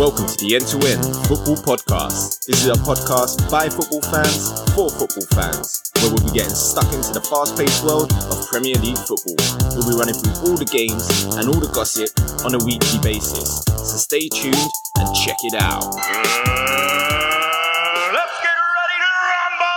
welcome to the End to End Football Podcast. This is a podcast by football fans for football fans, where we'll be getting stuck into the fast paced world of Premier League football. We'll be running through all the games and all the gossip on a weekly basis. So stay tuned and check it out. Uh, let's get ready to rumble!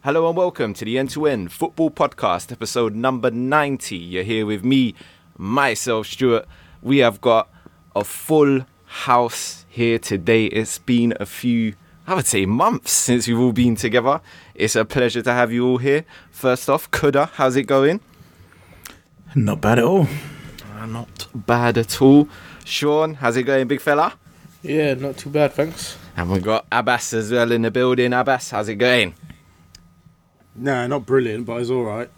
Hello and welcome to the End to End Football Podcast, episode number 90. You're here with me, myself, Stuart. We have got a full house here today. It's been a few, I would say, months since we've all been together. It's a pleasure to have you all here. First off, Kuda, how's it going? Not bad at all. Uh, Not bad at all. Sean, how's it going, big fella? Yeah, not too bad, thanks. And we've got Abbas as well in the building. Abbas, how's it going? Nah, not brilliant, but it's all right.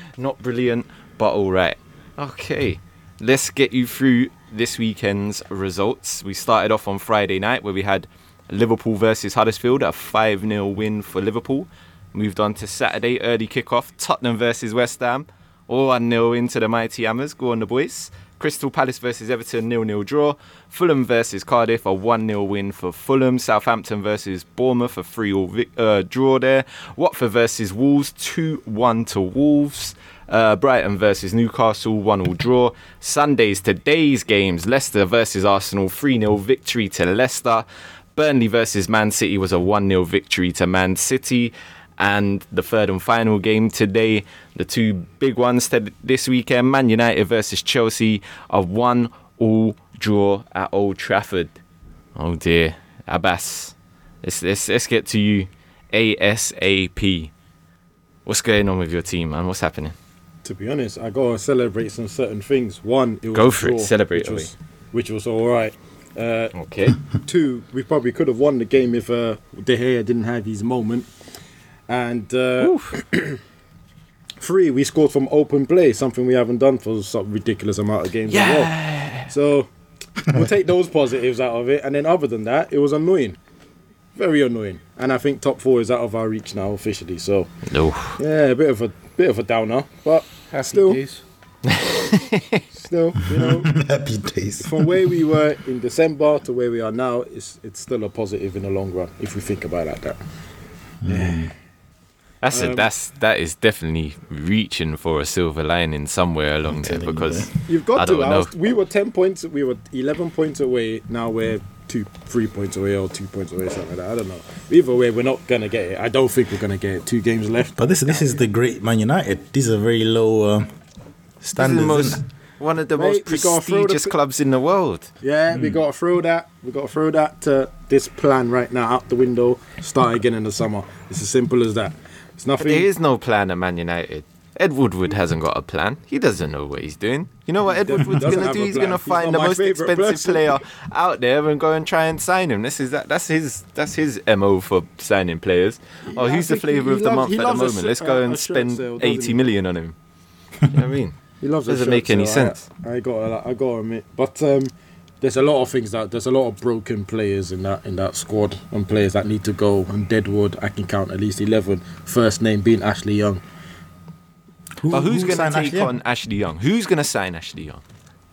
Not brilliant, but all right. Okay, let's get you through this weekend's results. We started off on Friday night where we had Liverpool versus Huddersfield, a 5 0 win for Liverpool. Moved on to Saturday, early kickoff, Tottenham versus West Ham, all 1 0 into the Mighty Hammers. Go on, the boys. Crystal Palace versus Everton, 0 0 draw. Fulham versus Cardiff, a 1 0 win for Fulham. Southampton versus Bournemouth, a 3 0 uh, draw there. Watford versus Wolves, 2 1 to Wolves. Uh, Brighton versus Newcastle, 1 all draw. Sundays, today's games Leicester versus Arsenal, 3 0 victory to Leicester. Burnley versus Man City was a 1 0 victory to Man City. And the third and final game today, the two big ones this weekend Man United versus Chelsea, a 1 all draw at Old Trafford. Oh dear. Abbas, let's, let's, let's get to you ASAP. What's going on with your team, man? What's happening? To be honest, I gotta celebrate some certain things. One, it was Go for it, celebrate which was, which was all right. Uh, Okay. two, we probably could have won the game if uh, De Gea didn't have his moment. And uh, three, we scored from open play, something we haven't done for some ridiculous amount of games as well. So we'll take those positives out of it. And then other than that, it was annoying. Very annoying. And I think top four is out of our reach now officially. So No. yeah, a bit of a bit of a downer, but Happy Still. days. still, you know, Happy days. from where we were in December to where we are now, it's it's still a positive in the long run if we think about it like that. That's a, Um, that's that is definitely reaching for a silver lining somewhere along there telling because You've got I to. don't I know. was- we were ten points. We were eleven points away. Now we're two, three points away or two points away, something like that. I don't know. Either way, we're not gonna get it. I don't think we're gonna get it. Two games left. But this this is the great Man United. These are very low uh, this is the standards. most isn't one of the Mate, most we the prestigious clubs in the world. Yeah, we got to throw that. We got to throw that uh, this plan right now out the window. Start again in the summer. It's as simple as that. It's But nothing. there is no plan at Man United. Ed Woodward hasn't got a plan. He doesn't know what he's doing. You know what Ed Woodward's gonna do? He's gonna find the most expensive person. player out there and go and try and sign him. This is that. That's his. That's his mo for signing players. Oh, I who's the flavour of the loves- month at the loves a moment? Let's go uh, and spend sale, eighty million on him. You know what I mean? He loves Doesn't make any I- sense. I, got I got to admit, but um, there's a lot of things that there's a lot of broken players in that in that squad and players that need to go. And Deadwood, I can count at least 11. First name being Ashley Young. Who- But who's who going to signed take Ashley Young? on Ashley Young? Who's going to sign Ashley Young?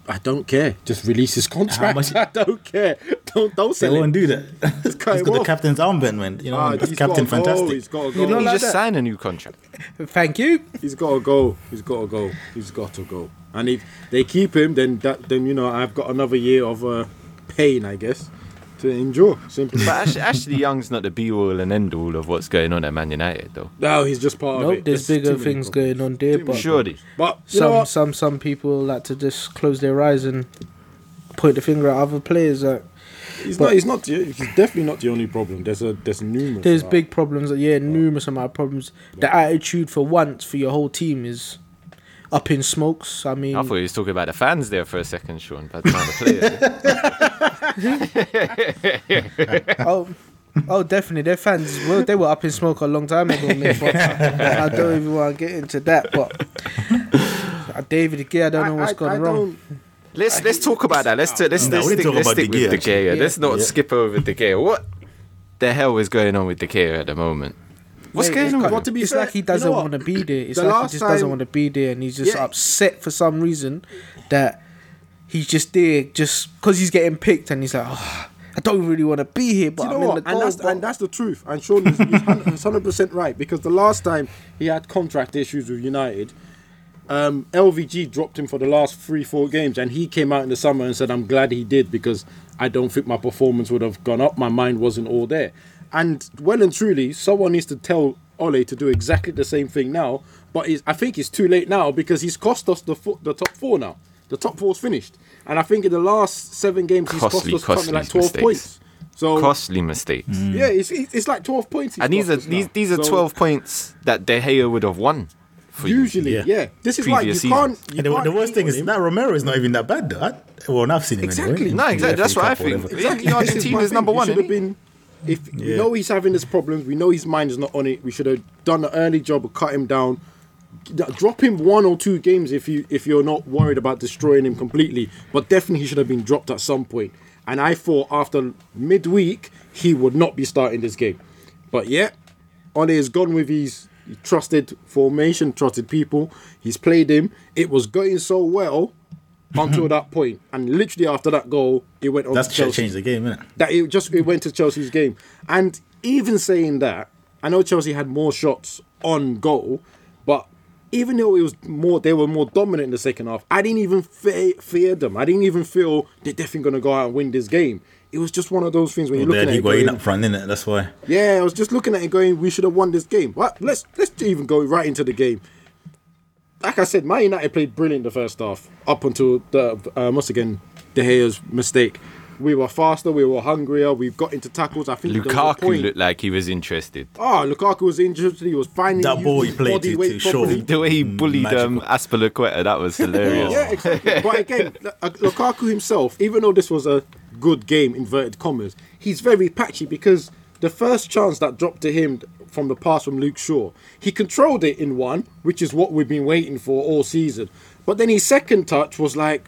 I don't care. Just release his contract. much- I don't care. Don't don't They sell won't him. do that. He's cut him got the off. captain's armband, man. You know, Ah, that's he's Captain Fantastic. He's got to You go. know he like just that. signed a new contract. Thank you. He's got to go. He's got to go. He's got to go. And if they keep him, then that then you know I've got another year of uh, pain, I guess, to endure. Simply. But Ash- Ashley Young's not the be all and end all of what's going on at Man United, though. no, he's just part of it. there's too bigger things problems. going on there, Too but many Surely. But some some some people like to just close their eyes and point the finger at other players. Like He's but- not. He's not. He's definitely not the only problem. There's a. There's numerous. there's uh, big problems. Yeah, numerous amount of problems. The attitude for once for your whole team is up in smokes. I mean, I thought he was talking about the fans there for a second, Sean, but not the players. oh, oh, definitely, their fans. Well, they were up in smoke a long time ago, mate. But I don't even want to get into that. But David again, I don't know what's I- gone I wrong. let's let's talk about that. Let's t- let's No, let's stick, talk let's about stick De with Gea, De Gea. actually. Let's not Yeah. skip over De Gea. What the hell is going on with De Gea at the moment? What's Mate, going on? quite- with Well, him? to be it's fair, like he doesn't know want to be there. It's The like he last just doesn't want to be there, and he's just Yeah. upset for some reason that he's just there just because he's getting picked and he's like, oh, I don't really want to be here, but you I'm in the And goal. that's, and that's the truth. And Sean is he's 100% right because the last time he had contract issues with United, um, LVG dropped him for the last three, four games, and he came out in the summer and said, I'm glad he did because I don't think my performance would have gone up. My mind wasn't all there. And well and truly, someone needs to tell Ole to do exactly the same thing now. But I think it's too late now because he's cost us the, fo- the top four now. The top four's finished. And I think in the last seven games, he's Costly, cost us something like 12 costly points. So Costly mistakes. Mm. yeah, it's, it's it's like twelve points. And these are these these are So, twelve points that De Gea would have won. Usually, yeah. Yeah. This is why you Previous can't. You And the, can't the worst thing is him. that Romero is not even that bad though. I, well, I've seen him Exactly. anyway. No, exactly. That's what I think. whatever. Yeah, This is Argentina's my number We one. should have eh? been. If we know he's having his problems, we know his mind is not on it. We should have done an early job of cut him down. Drop him one or two games if you if you're not worried about destroying him completely. But definitely he should have been dropped at some point. And I thought after midweek he would not be starting this game. But yeah, Ole has gone with his trusted formation, trusted people. He's played him. It was going so well until that point, and literally after that goal, it went on. That's to ch- Chelsea changed the game, innit? that it just it went to Chelsea's game. And even saying that, I know Chelsea had more shots on goal, even though it was more, they were more dominant in the second half. I didn't even fe- fear them. I didn't even feel they're definitely going to go out and win this game. It was just one of those things when you're Well, looking they at it. Going, up front, innit? That's why. yeah, I was just looking at it going, we should have won this game. What? Let's let's even go right into the game. Like I said, Man United played brilliant the first half up until the uh, once again De Gea's mistake. We were faster, we were hungrier, We've got into tackles. I think there was Lukaku point- looked like he was interested. Oh, Lukaku was interested. He was finding That ball he played body to- weight to Shaw. properly. The way he bullied um, Magical. Azpilicueta, that was hilarious. Yeah, exactly. but again, uh, Lukaku himself, even though this was a good game, inverted commas, he's very patchy because the first chance that dropped to him from the pass from Luke Shaw, he controlled it in one, which is what we've been waiting for all season. But then his second touch was like,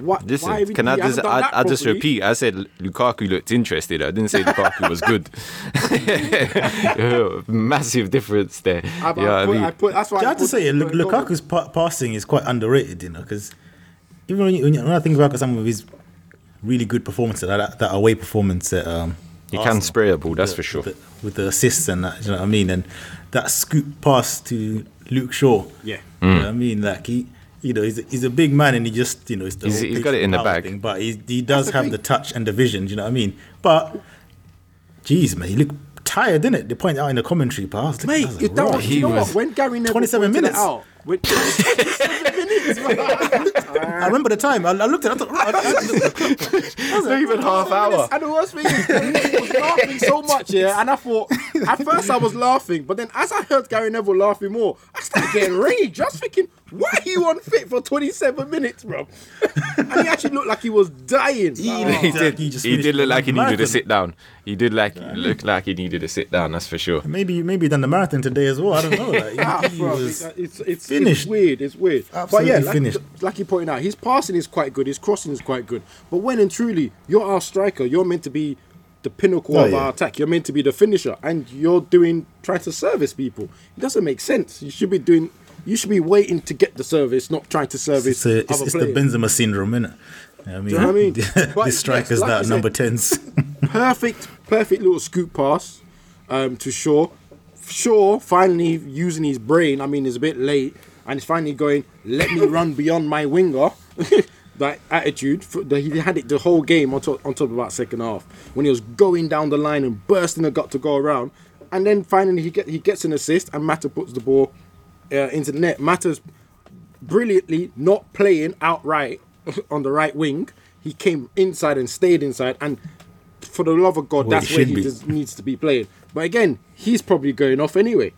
what? Listen, why we- can I just I, I just repeat? I said Lukaku looked interested. I didn't say Lukaku was good. Massive difference there. I, yeah, I, I put, mean, I put, that's why I I have to say, Lu- put it over. Lukaku's pa- passing is quite underrated, you know, because even when, you, when, you, when I think about some of his really good performances, that, that away performance at um, he can spray a ball, that's the- for sure. with the, with the assists and that, you know what I mean, and that scoop pass to Luke Shaw. Yeah. you know what I mean, like he. You know, he's a, he's a big man and he just, you know, it's the He's- he's got it in the bag. Thing, but he, he does have thing. the touch and the vision, do you know what I mean? But, geez, man, he looked tired, didn't it? They point out in the commentary, but I was like, Mate, I like, you, that "Right." was, He you know was- what? When Gary Neville 27 minutes. Out, when, 27 minutes. I remember the time. I, I looked at it. I thought, "Right, I- I- Not even half hour. And the worst thing is, he was laughing so much, yeah. And I thought, at first I was laughing, but then as I heard Gary Neville laughing more, I started getting rage. Just thinking, why are you unfit for 27 minutes, bro? and he actually looked like he was dying. he Oh. did. He He did look like he needed a sit down. He did like look like he needed a sit down. That's for sure. maybe maybe done the marathon today as well. I don't know. Like, Ah, he, he bro, it's, it's, it's, finished. it's weird. It's weird. Absolutely but yeah, like, finished. like you pointed out, his passing is quite good. His crossing is quite good. But when and truly, you're our striker. You're meant to be the pinnacle Oh, of yeah. our attack. You're meant to be the finisher, and you're doing trying to service people. It doesn't make sense. You should be doing. You should be waiting to get the service, not trying to service it's, a, it's, it's the. Benzema syndrome, know what I mean, you know what I mean? the strikers yes, like that said- number tens. perfect, perfect little scoop pass um, to Shaw. Shaw finally using his brain. I mean, it's a bit late, and he's finally going. Let me run beyond my winger. that attitude. He had it the whole game on top, on top of that second half when he was going down the line and bursting the gut to go around, and then finally he get he gets an assist and Mata puts the ball uh, into the net. Mata's brilliantly not playing outright on the right wing. He came inside and stayed inside, and for the love of God, Well, that's where he does, needs to be playing. But again, he's probably going off anyway.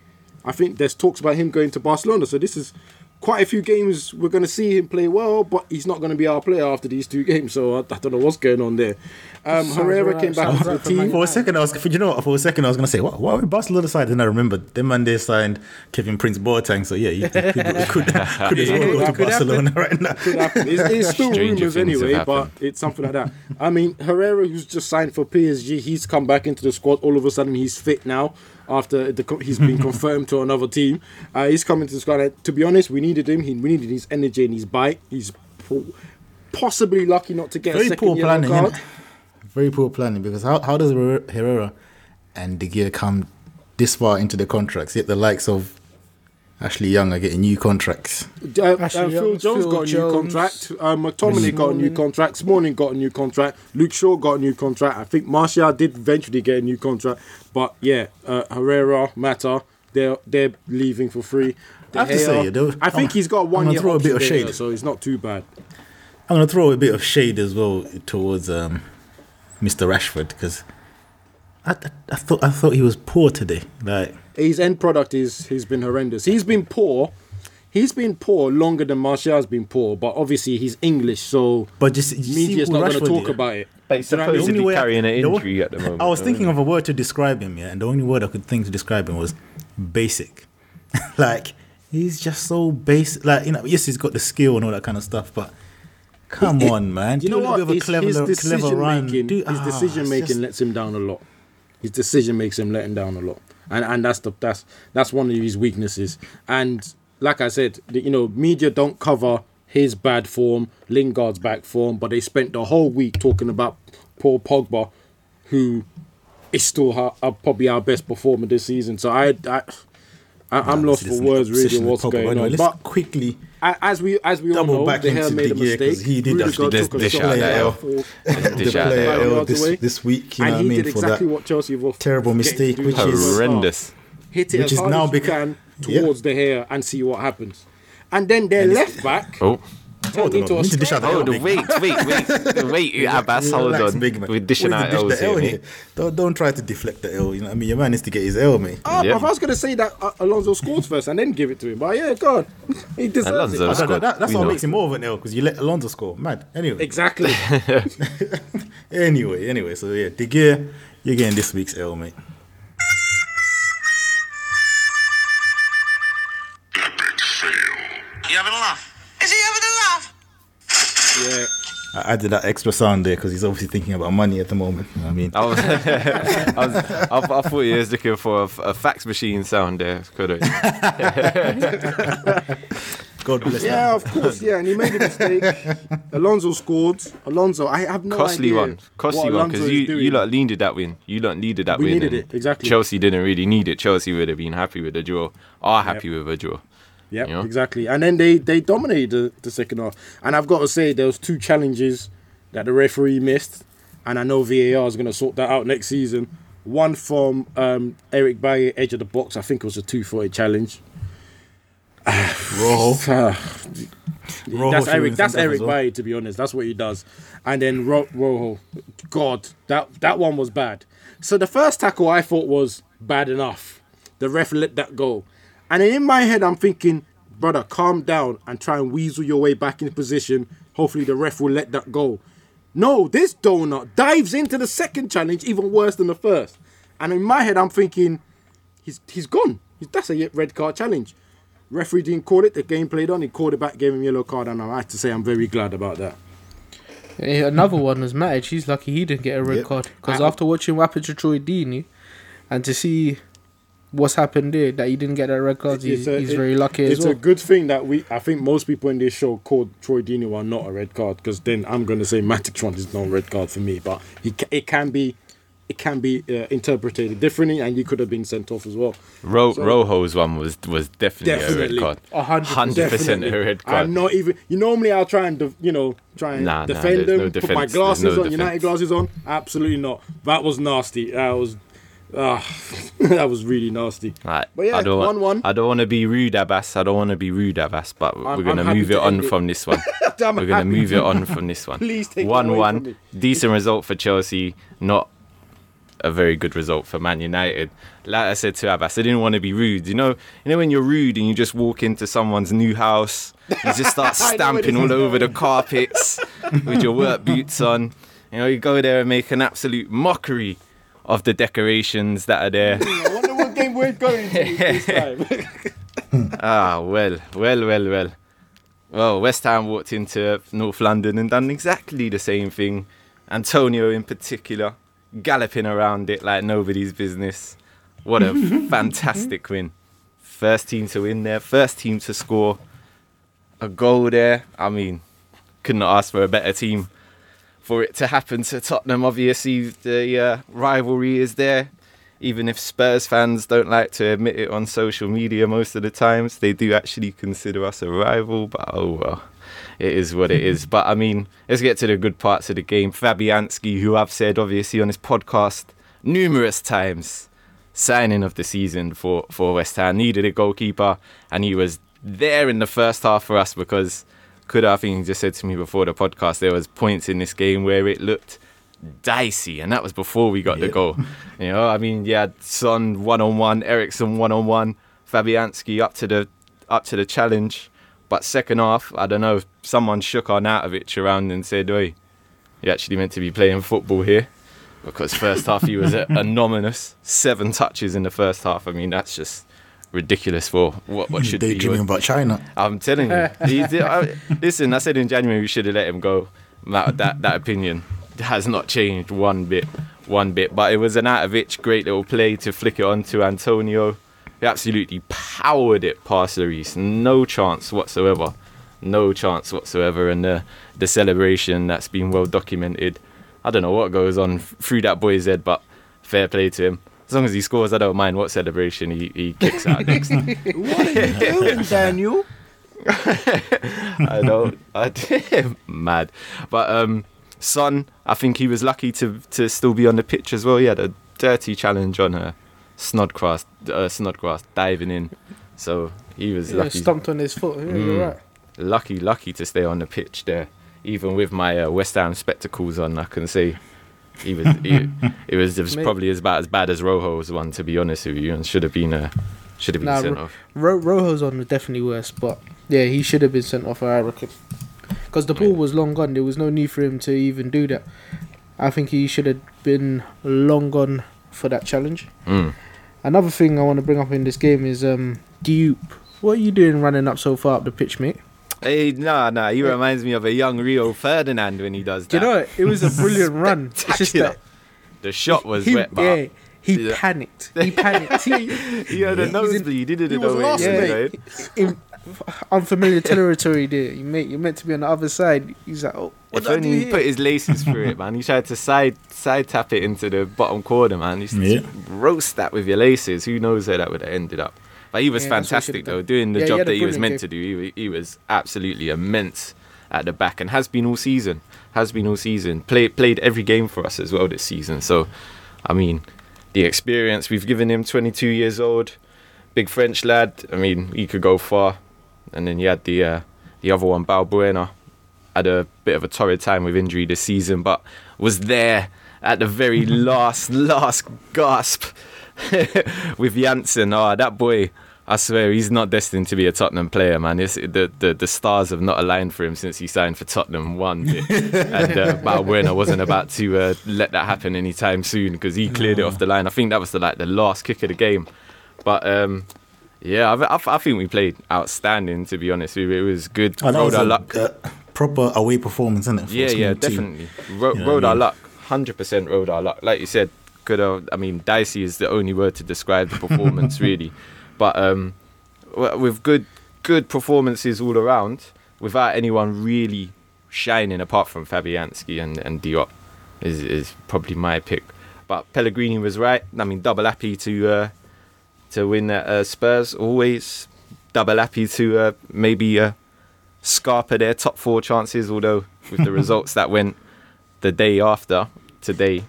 I think there's talks about him going to Barcelona, so this is quite a few games we're going to see him play well, but he's not going to be our player after these two games. So I, I don't know what's going on there. Um, Herrera right, came back sounds into right the for team. For a second, I was, you know, for a second, I was gonna say, what, what are Barcelona side? Then I remembered them and they signed Kevin Prince Boateng. So yeah, he could, could, could, could as well go to Could Barcelona right now. Could happen. It's, it's still Stranger rumours anyway, but it's something like that. I mean, Herrera, who's just signed for PSG, he's come back into the squad. All of a sudden, he's fit now after the, he's been confirmed to another team. Uh, he's coming to the squad. To be honest, we needed him. He, we needed his energy and his bite. He's for possibly lucky not to get a Very second poor planning. card. Very poor planning because how, how does Herrera- Herrera and De Gea come this far into the contracts? Yet the likes of Ashley Young are getting new contracts. Uh, uh, Ashley Phil Young, Jones Phil got a new contract. Uh, McTominay got a new contract. Smalling got a new contract. Luke Shaw got a new contract. I think Martial did eventually get a new contract. But yeah, uh, Herrera, Mata, they're they're leaving for free. De I have to Gea, say, though, I think I'm- he's got a I'm one gonna year throw a bit option of there, shade. so it's not too bad. I'm going to throw a bit of shade as well towards um, Mr. Rashford because I, I, I thought I thought he was poor today. Like His end product is he's been horrendous. He's been poor. He's been poor longer than Martial's been poor, but obviously he's English, so But just you media's with not going to talk yeah, about it. But he's Do you know what I the only supposedly way I- carrying an the one- injury at the moment. I was thinking of a word to describe him, yeah, and the only word I could think to describe him was basic. like he's just so basic. Like you know, yes, he's got the skill and all that kind of stuff, but come on, man, You do know a little what? bit of a His, clever, his clever decision run. making, Do- his ah, decision making just- lets him down a lot. His decision makes him let him down a lot, and and that's the that's that's one of his weaknesses. And like I said, the, you know, media don't cover his bad form, Lingard's back form, but they spent the whole week talking about Paul Pogba, who is still our, uh, our- probably our best performer this season. So I, I, I I'm Nah, lost for words really what's with going Anyway, on. Let's But quickly as we as we all know, back De Gea into made a De Gea, 'cause mistake. he did actually took a dish shot out that L. Dish the out player that L. L this, this week. You and know he what I mean? did For exactly that what Chelsea was terrible mistake, which is- Horrendous. Hit it which as is hard now as you can towards the hair and see what happens. And then their And left back Oh, turned Hold on, into we a need to dish out the hold L, on, big wait, wait, wait, wait, Abbas, hold Relax, on. big man. We're dishing What out dish L's the L here, here? Don't don't try to deflect the L. You know what I mean? Your man needs to get his L, mate. Oh, Yeah. I was going to say that uh, Alonso scores first and then give it to him. But yeah, God, he deserves Alonso it. That- scored. that- that- that's We what know. makes him more of an L because you let Alonso score. Mad. Anyway. Exactly. Anyway, anyway. So yeah, De Gea, you're getting this week's L, mate. I added that extra sound there because he's obviously thinking about money at the moment. You know what I mean? I, was, I, was, I, I thought he was looking for a, a fax machine sound there. Could it? God bless Yeah, him. of course. Yeah, and he made a mistake. Alonso scored. Alonso, I have no Costly idea. one, costly what one Alonso because you doing. you lot needed that win. You lot needed that We win. needed it, exactly. Chelsea didn't really need it. Chelsea would have been happy with the draw. Are happy with a draw. Yeah, you know? exactly. And then they they dominated the, the second half. And I've got to say, there was two challenges that the referee missed, and I know VAR is going to sort that out next season. One from um, Eric Bailly, edge of the box. I think it was a two-footed challenge. Rojo. Ah, Rojo that's Eric. That's Eric well. Bailly, to be honest. That's what he does. And then Ro- Rojo, God, that that one was bad. So the first tackle I thought was bad enough. The ref let that go, and in my head I'm thinking, brother, calm down and try and weasel your way back in position. Hopefully the ref will let that go. No, this donut dives into the second challenge even worse than the first. And in my head I'm thinking, he's he's gone. That's a red card challenge. Referee didn't call it. The game played on. He called it back, gave him yellow card, and I have to say I'm very glad about that. Eh, Another one was Matic. He's lucky he didn't get a red Yep. card because after watching what happened to Troy Deeney and to see what's happened there, that he didn't get that red card, he's, a- he's it- very lucky It's as well. a good thing that we. I think most people in this show called Troy Deeney one not a red card because then I'm going to say Matic one is no red card for me. But he, it can be, it can be uh, interpreted differently, and he could have been sent off as well. Ro- So- Rojo's one was was definitely, Definitely. a red card. A hundred percent. A red card. I'm not even. You normally I'll try and def- you know try and Nah, nah, defend there's them. no put my glasses no on, defense. United glasses on. Absolutely not. That was nasty. That was. Ah, that was really nasty. Right. But yeah, I don't want, 1-1. I don't want to be rude, Abbas. I don't want to be rude, Abbas. But I'm- we're gonna move it on it. from this one. We're gonna move to- it on from this one. Please take one-one. me. Decent result for Chelsea. Not a very good result for Man United. Like I said to Abbas, I didn't want to be rude. You know, you know when you're rude and you just walk into someone's new house, you just start I know where stamping all over the carpets with your work boots on. You know, you go there and make an absolute mockery of the decorations that are there. I wonder what game we're going to this time. Ah, well, well, well, well. Well, West Ham walked into North London and done exactly the same thing. Antonio, in particular, galloping around it like nobody's business. What a fantastic win. First team to win there, first team to score a goal there. I mean, couldn't ask for a better team for it to happen to Tottenham. Obviously, the uh, rivalry is there. Even if Spurs fans don't like to admit it on social media most of the times, they do actually consider us a rival. But oh well, it is what it is. But I mean, let's get to the good parts of the game. Fabianski, who I've said obviously on his podcast numerous times, signing of the season for, for West Ham, needed a goalkeeper, and he was there in the first half for us because could I think he just said to me before the podcast there was points in this game where it looked dicey, and that was before we got the goal. You know, I mean, yeah, Son one on one, Eriksen one on one, Fabianski up to the up to the challenge. But second half, I don't know, if someone shook Arnautovic around and said, "Oi, you actually meant to be playing football here." Because first half he was anonymous, seven touches in the first half. I mean, that's just ridiculous for what what should be. Daydreaming your- about China. I'm telling you. He did, I, listen, I said in January we should have let him go. That, that that opinion has not changed one bit, one bit. But it was Arnautovic great little play to flick it on to Antonio. He absolutely powered it past Lloris. No chance whatsoever. No chance whatsoever. And the the celebration that's been well documented. I don't know what goes on through that boy's head, but fair play to him. As long as he scores, I don't mind what celebration he, he kicks out next. What are you doing, Daniel? I don't. I mad, but um, Son, I think he was lucky to to still be on the pitch as well. He had a dirty challenge on her, Snodgrass, uh, Snodgrass diving in, so he was Yeah, lucky, stomped on his foot. Yeah, Mm. you're right. lucky, lucky to stay on the pitch there. Even with my uh, West Ham spectacles on, I can say he was. He, it was, it was probably as bad as bad as Rojo's one, to be honest with you, and should have been uh, should have been Nah, sent Ro- off. Ro- Rojo's one was definitely worse, but yeah, he should have been sent off. I reckon, because the ball was long gone. There was no need for him to even do that. I think he should have been long gone for that challenge. Mm. Another thing I want to bring up in this game is um Diop. What are you doing running up so far up the pitch, mate? Hey, nah, nah. He reminds me of a young Rio Ferdinand when he does that. Do you know it was a brilliant run? It's just that The shot was he, wet, but yeah, he Yeah. panicked. He panicked. He, he had a nosebleed. He didn't he know was where lost, he was mate. going. unfamiliar territory there. You mate, you're meant to be on the other side. He's like, oh, what If do I do only he here? put his laces through it, man. He tried to side side tap it into the bottom corner, man. He used Yeah. roast that with your laces. Who knows where that would have ended up? But he was Yeah, that's what he fantastic though, doing the Yeah, job that he was meant to do. He, he was absolutely immense at the back and has been all season. Has been all season. Played played every game for us as well this season. So, I mean, the experience we've given him. 22 years old, big French lad. I mean, he could go far. And then you had the uh, the other one, Balbuena, had a bit of a torrid time with injury this season, but was there at the very last last gasp with Janssen. Oh, that boy. I swear he's not destined to be a Tottenham player, man. It's, the, the the stars have not aligned for him since he signed for Tottenham one bit, and uh, Balbuena wasn't about to uh, let that happen anytime soon because he cleared it off the line. I think that was the like the last kick of the game, but um, yeah, I, I, I think we played outstanding. To be honest, you. it was good. Oh, Rode was our a, luck. uh, proper away performance, isn't it? Yeah, yeah, definitely. Ro- rode our mean? luck. Hundred percent rode our luck. Like you said, I mean, dicey is the only word to describe the performance, really. But um, with good, good performances all around, without anyone really shining apart from Fabianski and and Diop, is is probably my pick. But Pellegrini was right. I mean, double happy to uh, to win at uh, Spurs. Always double happy to uh, maybe uh, scarper their top four chances. Although with the results that went the day after today,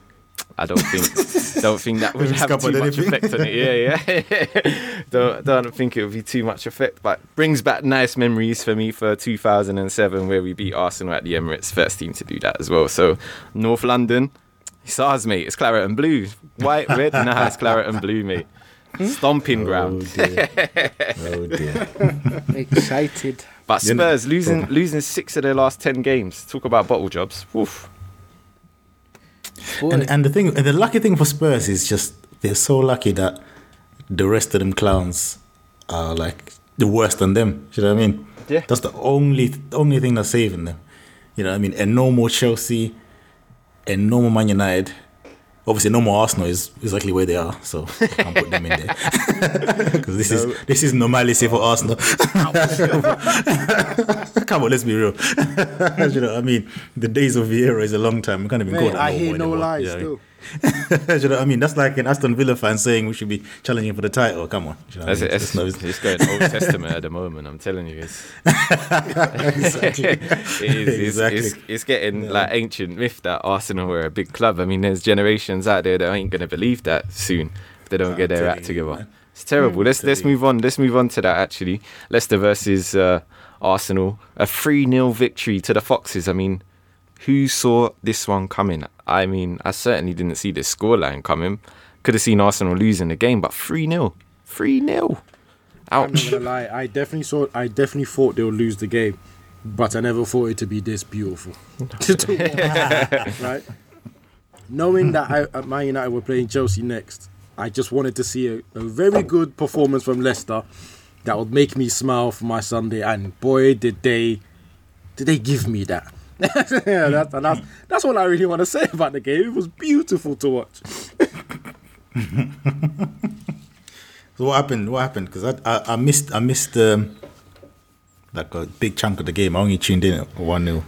I don't think don't think that would have scuppered too much anything. effect on it. Yeah, yeah. don't don't think it would be too much effect, but brings back nice memories for me for 2007 where we beat Arsenal at the Emirates. First team to do that as well. So North London. It's ours, mate. It's claret and blue. White, red, nah, it's claret and blue, mate. Hmm? Stomping Oh ground. dear. oh dear. Excited. But Spurs losing losing six of their last ten games. Talk about bottle jobs. Woof. Boy. And and the thing, and the lucky thing for Spurs is just they're so lucky that the rest of them clowns are like the worst than them. You know what I mean? Yeah. That's the only only thing that's saving them. You know what I mean? A normal Chelsea, a normal Man United, Obviously, no more Arsenal is exactly where they are, so I can't put them in there because this is this is normality for Arsenal. Come on, let's be real. you know, I mean, the days of Vieira is a long time. We can't even call that I no hear no anymore. lies you know I mean? That's like an Aston Villa fan saying we should be challenging for the title. Come on. You know what I That's mean? it. It's It's, it's going Old Testament at the moment. I'm telling you, it's it is. It's, Exactly. it's, it's getting like ancient myth that Arsenal were a big club. I mean, there's generations out there that ain't gonna believe that soon if they don't get their act together. man. It's terrible. Let's let's move on. Let's move on to that. Actually, Leicester versus uh, Arsenal, a three 0 victory to the Foxes. I mean, who saw this one coming? I mean, I certainly didn't see this scoreline coming. Could have seen Arsenal losing the game, but 3 0. 3 0. I'm not Ouch. gonna lie. I definitely saw. I definitely thought they'll lose the game, but I never thought it to be this beautiful. right? Knowing that I, uh, Man United were playing Chelsea next, I just wanted to see a, a very good performance from Leicester that would make me smile for my Sunday. And boy, did they, did they give me that. yeah, that, and that's, that's all I really want to say about the game. It was beautiful to watch. So what happened? What happened? Because I, I I missed I missed um, like a big chunk of the game. I only tuned in at one 0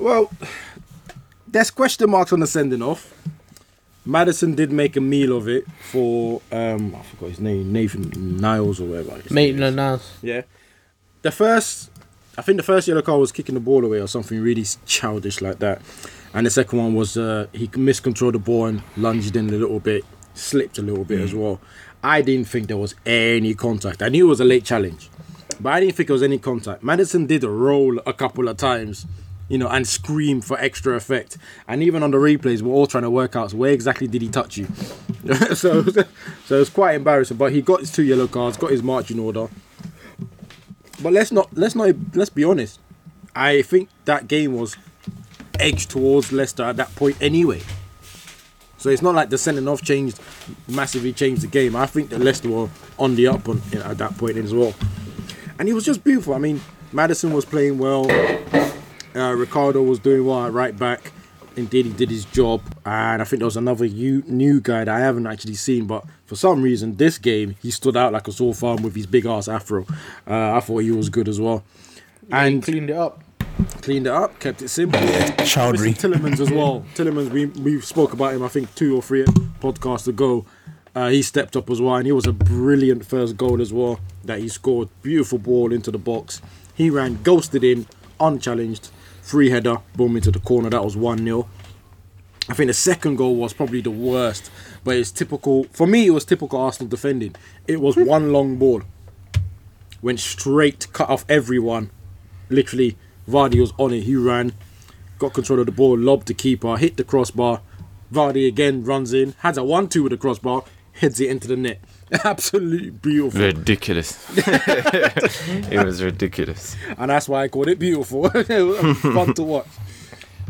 Well, there's question marks on the sending off. Maddison did make a meal of it for um I forgot his name, Nathan Niles or whatever. his name Maitland is. Niles. Yeah. The first I think the first yellow card was kicking the ball away or something really childish like that. And the second one was uh, he miscontrolled the ball and lunged in a little bit, slipped a little bit as well. I didn't think there was any contact. I knew it was a late challenge, but I didn't think there was any contact. Maddison did roll a couple of times, you know, and scream for extra effect. And even on the replays, we're all trying to work out so where exactly did he touch you. so, so it's quite embarrassing. But he got his two yellow cards, got his marching order. But let's not let's not let's be honest. I think that game was edged towards Leicester at that point anyway. So it's not like the sending off changed massively changed the game. I think that Leicester were on the up on, you know, at that point as well. And it was just beautiful. I mean, Maddison was playing well. Uh, Ricardo was doing well at right back. Indeed, he did his job. And I think there was another u- new guy that I haven't actually seen, but for some reason, this game he stood out like a sore thumb with his big ass afro. Uh, I thought he was good as well. And And cleaned it up. cleaned it up, kept it simple. Choudhury. Mr. Tielemans as well. Tielemans, we we spoke about him. I think two or three podcasts ago. Uh, he stepped up as well, and he was a brilliant first goal as well that he scored. Beautiful ball into the box. He ran, ghosted in, unchallenged, free header, boom into the corner. That was one 0 I think the second goal was probably the worst, but it's typical. For me, it was typical Arsenal defending. It was hmm. one long ball, went straight, cut off everyone. Literally, Vardy was on it. He ran, got control of the ball, lobbed the keeper, hit the crossbar. Vardy again runs in, has a one-two with the crossbar, heads it into the net. Absolutely beautiful, Ridiculous. it was ridiculous. and that's why I called it beautiful. it fun to watch.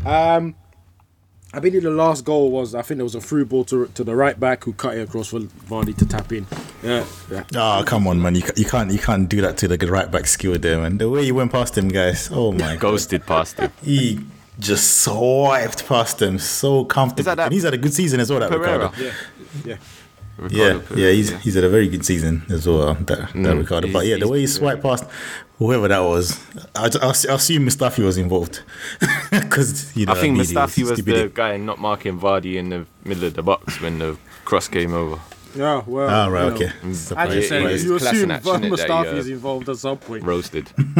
Um, I believe the last goal was I think there was a through ball to to the right back who cut it across for Vardy to tap in. Yeah, yeah. Oh come on, man! You, you can't you can't do that to the right back skill there, man. The way you went past him, guys. Oh my god, Ghosted past him. he just swiped past him so comfortably. That that and he's had a good season as well. That Pereira. Ricardo. yeah, yeah. Yeah, Ricardo yeah, he's Pereira. he's had a very good season as well. That, that Mm, Ricardo, but yeah, the way he swiped past whoever that was, I, I, I assume Mustafi was involved because you know I think media Mustafi was the guy not marking Vardy in the middle of the box when the cross came over. Yeah, well. Ah, right, you know, okay. As Surprised- you said, you class assume in action, innit, that Mustafi he, uh, is involved at some point. Roasted.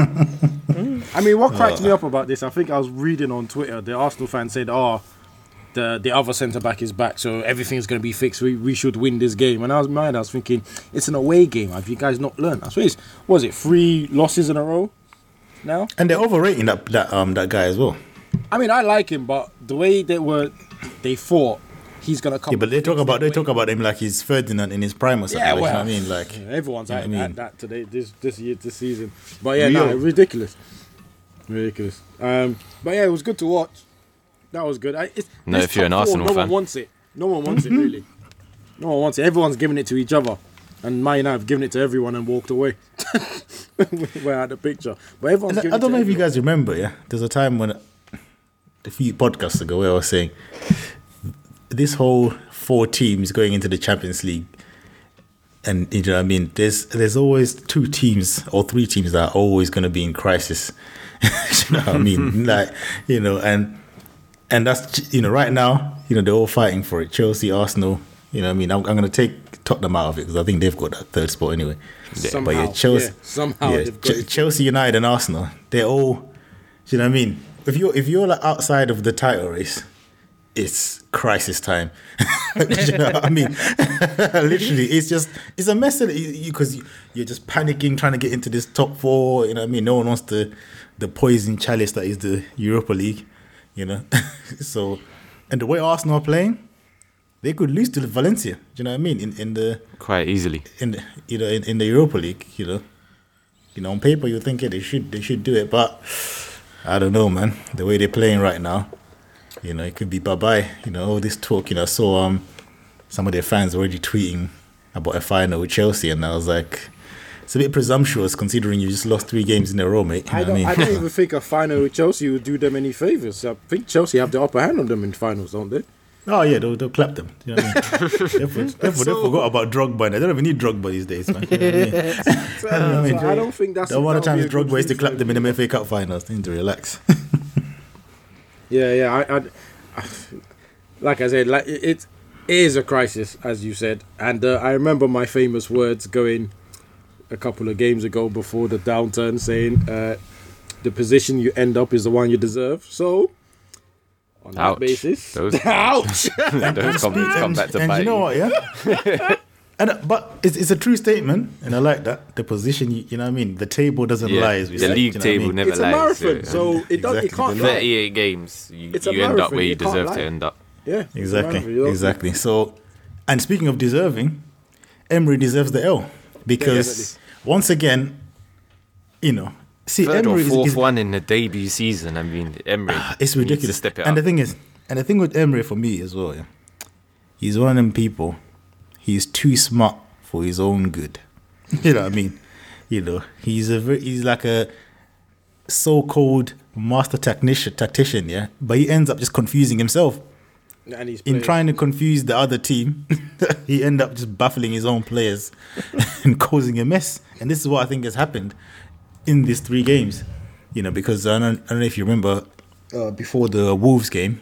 I mean, what cracked me up about this, I think I was reading on Twitter, the Arsenal fan said, oh, the, the other centre back is back, so everything's going to be fixed. We, we should win this game. And I was mind, I was thinking, it's an away game. Have you guys not learned? I it's, was it, three losses in a row now? and they're overrating that that um that guy as well. I mean, I like him, but the way they were, they thought he's going to come. Yeah, but they talk about they their talk about him like he's Ferdinand in his prime or something. Yeah, like, well, you know I mean, like everyone's at, I mean? at that today, this this year, this season. But yeah, Real. no, ridiculous, ridiculous. Um, but yeah, it was good to watch. That was good. I, it's, No, if you're an top four, no fan. one wants it. No one wants it really. No one wants it. Everyone's giving it to each other, and Man United have given it to everyone and walked away. We're out of the picture, but everyone's. I don't it know to if you guys remember, yeah. There's a time when a few podcasts ago where I was saying this whole four teams going into the Champions League, and you know what I mean. There's there's always two teams or three teams that are always going to be in crisis. you know what I mean? like you know, and and that's you know right now, you know they're all fighting for it. Chelsea, Arsenal. You know what I mean? I'm, I'm going to take Tottenham out of it because I think they've got that third spot anyway. Somehow, But yeah, Chelsea, yeah, somehow yeah, got Ch- Chelsea, United, and Arsenal. They're all. You know what I mean? If you're if you're like outside of the title race, it's crisis time. You know what I mean? Literally, it's just it's a mess because you, you, you're just panicking trying to get into this top four. You know what I mean? No one wants the the poison chalice that is the Europa League. You know, so and the way Arsenal are playing, they could lose to Valencia. Do you know what I mean? In in the Quite easily. in the, you know in, in the Europa League, you know, you know on paper you think yeah, they should they should do it, but I don't know, man. The way they're playing right now, you know, it could be bye bye. You know, all this talk. You know, I saw um some of their fans already tweeting about a final with Chelsea, and I was like, it's a bit presumptuous considering you just lost three games in a row, mate. You I don't, what I I don't even think a final with Chelsea would do them any favors. I think Chelsea have the upper hand on them in finals, don't they? Oh yeah, they'll, they'll clap them. You know what I mean? they, for, they, for, they forgot about Drogba. They don't even need Drogba these days, man. You know what I mean? So, I mean, I don't think that's The amount of that would times be a Drogba used to clap them in the FA Cup finals. They need to relax. Yeah, yeah. I, I, like I said, like it, it is a crisis, as you said, and uh, I remember my famous words going a couple of games ago before the downturn, saying uh, the position you end up is the one you deserve. So, on Ouch. that basis, Those- ouch. Those comments come back to and bite you know what? Yeah. and uh, but it's, it's a true statement, and I like that. The position, you, you know what I mean. The table doesn't Yeah, lie. As we the say, league you know what I table mean? never it's a lies. marathon, yeah. so it don't, it Exactly. can't lie. 38 games, you, It's a you end up where you you deserve lie. to end up. Yeah, Exactly, marathon, you don't- exactly. So, and speaking of deserving, Emery deserves the L because Definitely. once again, you know, see, Third or Emery is, fourth is one in the debut season. I mean, Emery. Ah, it's needs to ridiculous. step it and the thing is, and the thing with Emery for me as well, yeah, he's one of them people. He's too smart for his own good. you know what I mean? You know, he's a very, he's like a so-called master tactician, tactician, yeah. But he ends up just confusing himself and he's in trying to confuse the other team. he end up just baffling his own players and causing a mess. And this is what I think has happened in these three games. You know, because I don't, I don't know if you remember uh, before the Wolves game,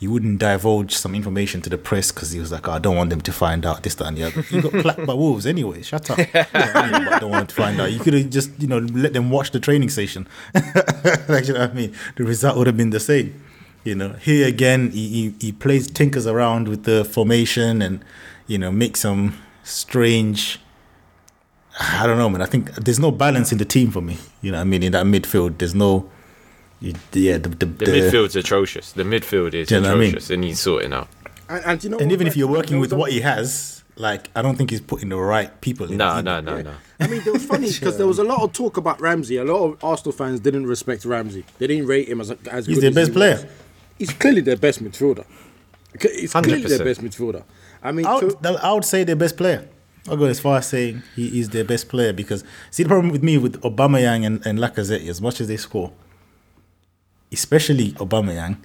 he wouldn't divulge some information to the press because he was like, oh, I don't want them to find out this, that, and the other. He got clapped by Wolves anyway. Shut up. You I don't want to find out. You could have just, you know, let them watch the training session. like, you know what I mean? The result would have been the same. You know, here again, he, he, he plays, tinkers around with the formation and, you know, makes some strange. I don't know, man. I think there's no balance in the team for me. You know, what I mean, in that midfield, there's no. Yeah, the, the, the midfield's atrocious. The midfield is you know what I mean? atrocious, and he's sorting out. And, and, you know And even if you're working with what he has, like I don't think he's putting the right people in. No, either. no, no, no. I mean, it was funny because there was a lot of talk about Ramsey. A lot of Arsenal fans didn't respect Ramsey. They didn't rate him as as He's good their as best he player. was. He's clearly their best midfielder. He's clearly their 100%. best midfielder. I mean, I to- would, I would say their best player. I'll go as far as saying he is their best player because see the problem with me with Aubameyang and, and Lacazette as much as they score, especially Aubameyang,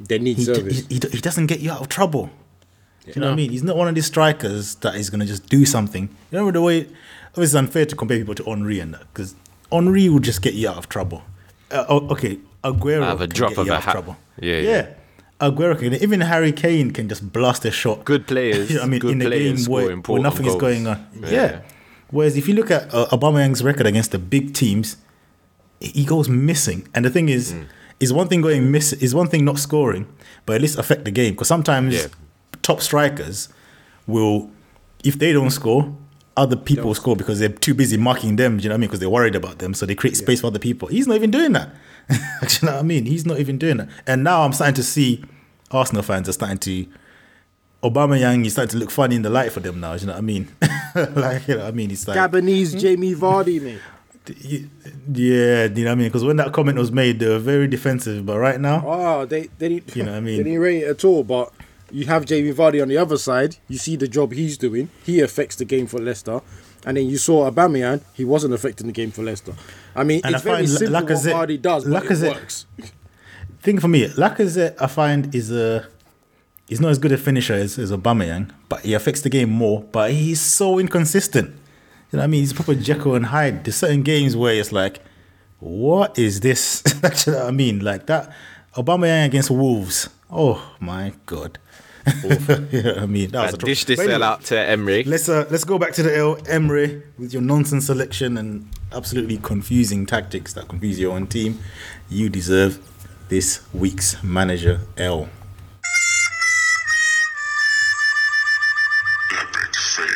they need he, service. he, he, he doesn't get you out of trouble. Do you know what I mean? He's not one of these strikers that is going to just do something. You know the way obviously it's unfair to compare people to Henri and that because Henri will just get you out of trouble. Uh, okay, Aguero Out of a drop of a out of hat. trouble. Yeah, yeah. yeah. Aguero can even Harry Kane can just blast a shot. Good players, I mean, good in the game where, where nothing is going on. Yeah. Yeah. Whereas if you look at uh, Aubameyang's record against the big teams, he goes missing. And the thing is, Mm. is one thing going miss is one thing not scoring, but at least affect the game. Because sometimes Yeah. top strikers will, if they don't score, other people score because they're too busy marking them. Do you know what I mean? Because they're worried about them, so they create space for other people. He's not even doing that. do you know what I mean? He's not even doing that. And now I'm starting to see Arsenal fans are starting to. Aubameyang, he's starting to look funny in the light for them now. Do you know what I mean? like, you know what I mean? It's like, Gabonese Jamie Vardy, mate. yeah, you know what I mean? Because when that comment was made, they were very defensive. But right now, Oh, they they didn't. You know what I mean? They didn't rate it at all. But you have Jamie Vardy on the other side. You see the job he's doing. He affects the game for Leicester. And then you saw Aubameyang. He wasn't affecting the game for Leicester. I mean, And it's I very simple Lacazette- what Vardy does, but Lacazette- it works. thing for me, Lacazette, I find is a he's not as good a finisher as, as Aubameyang, but he affects the game more. But he's so inconsistent. You know what I mean? He's proper Jekyll and Hyde. There's certain games where it's like, what is this? know what I mean? Like that Aubameyang against Wolves. Oh my god. You know what I mean? That was I a tro- dish this But anyway, out to Emery. Let's uh, let's go back to the L Emery with your nonsense selection and absolutely confusing tactics that confuse your own team. You deserve this week's manager L. Epic fail.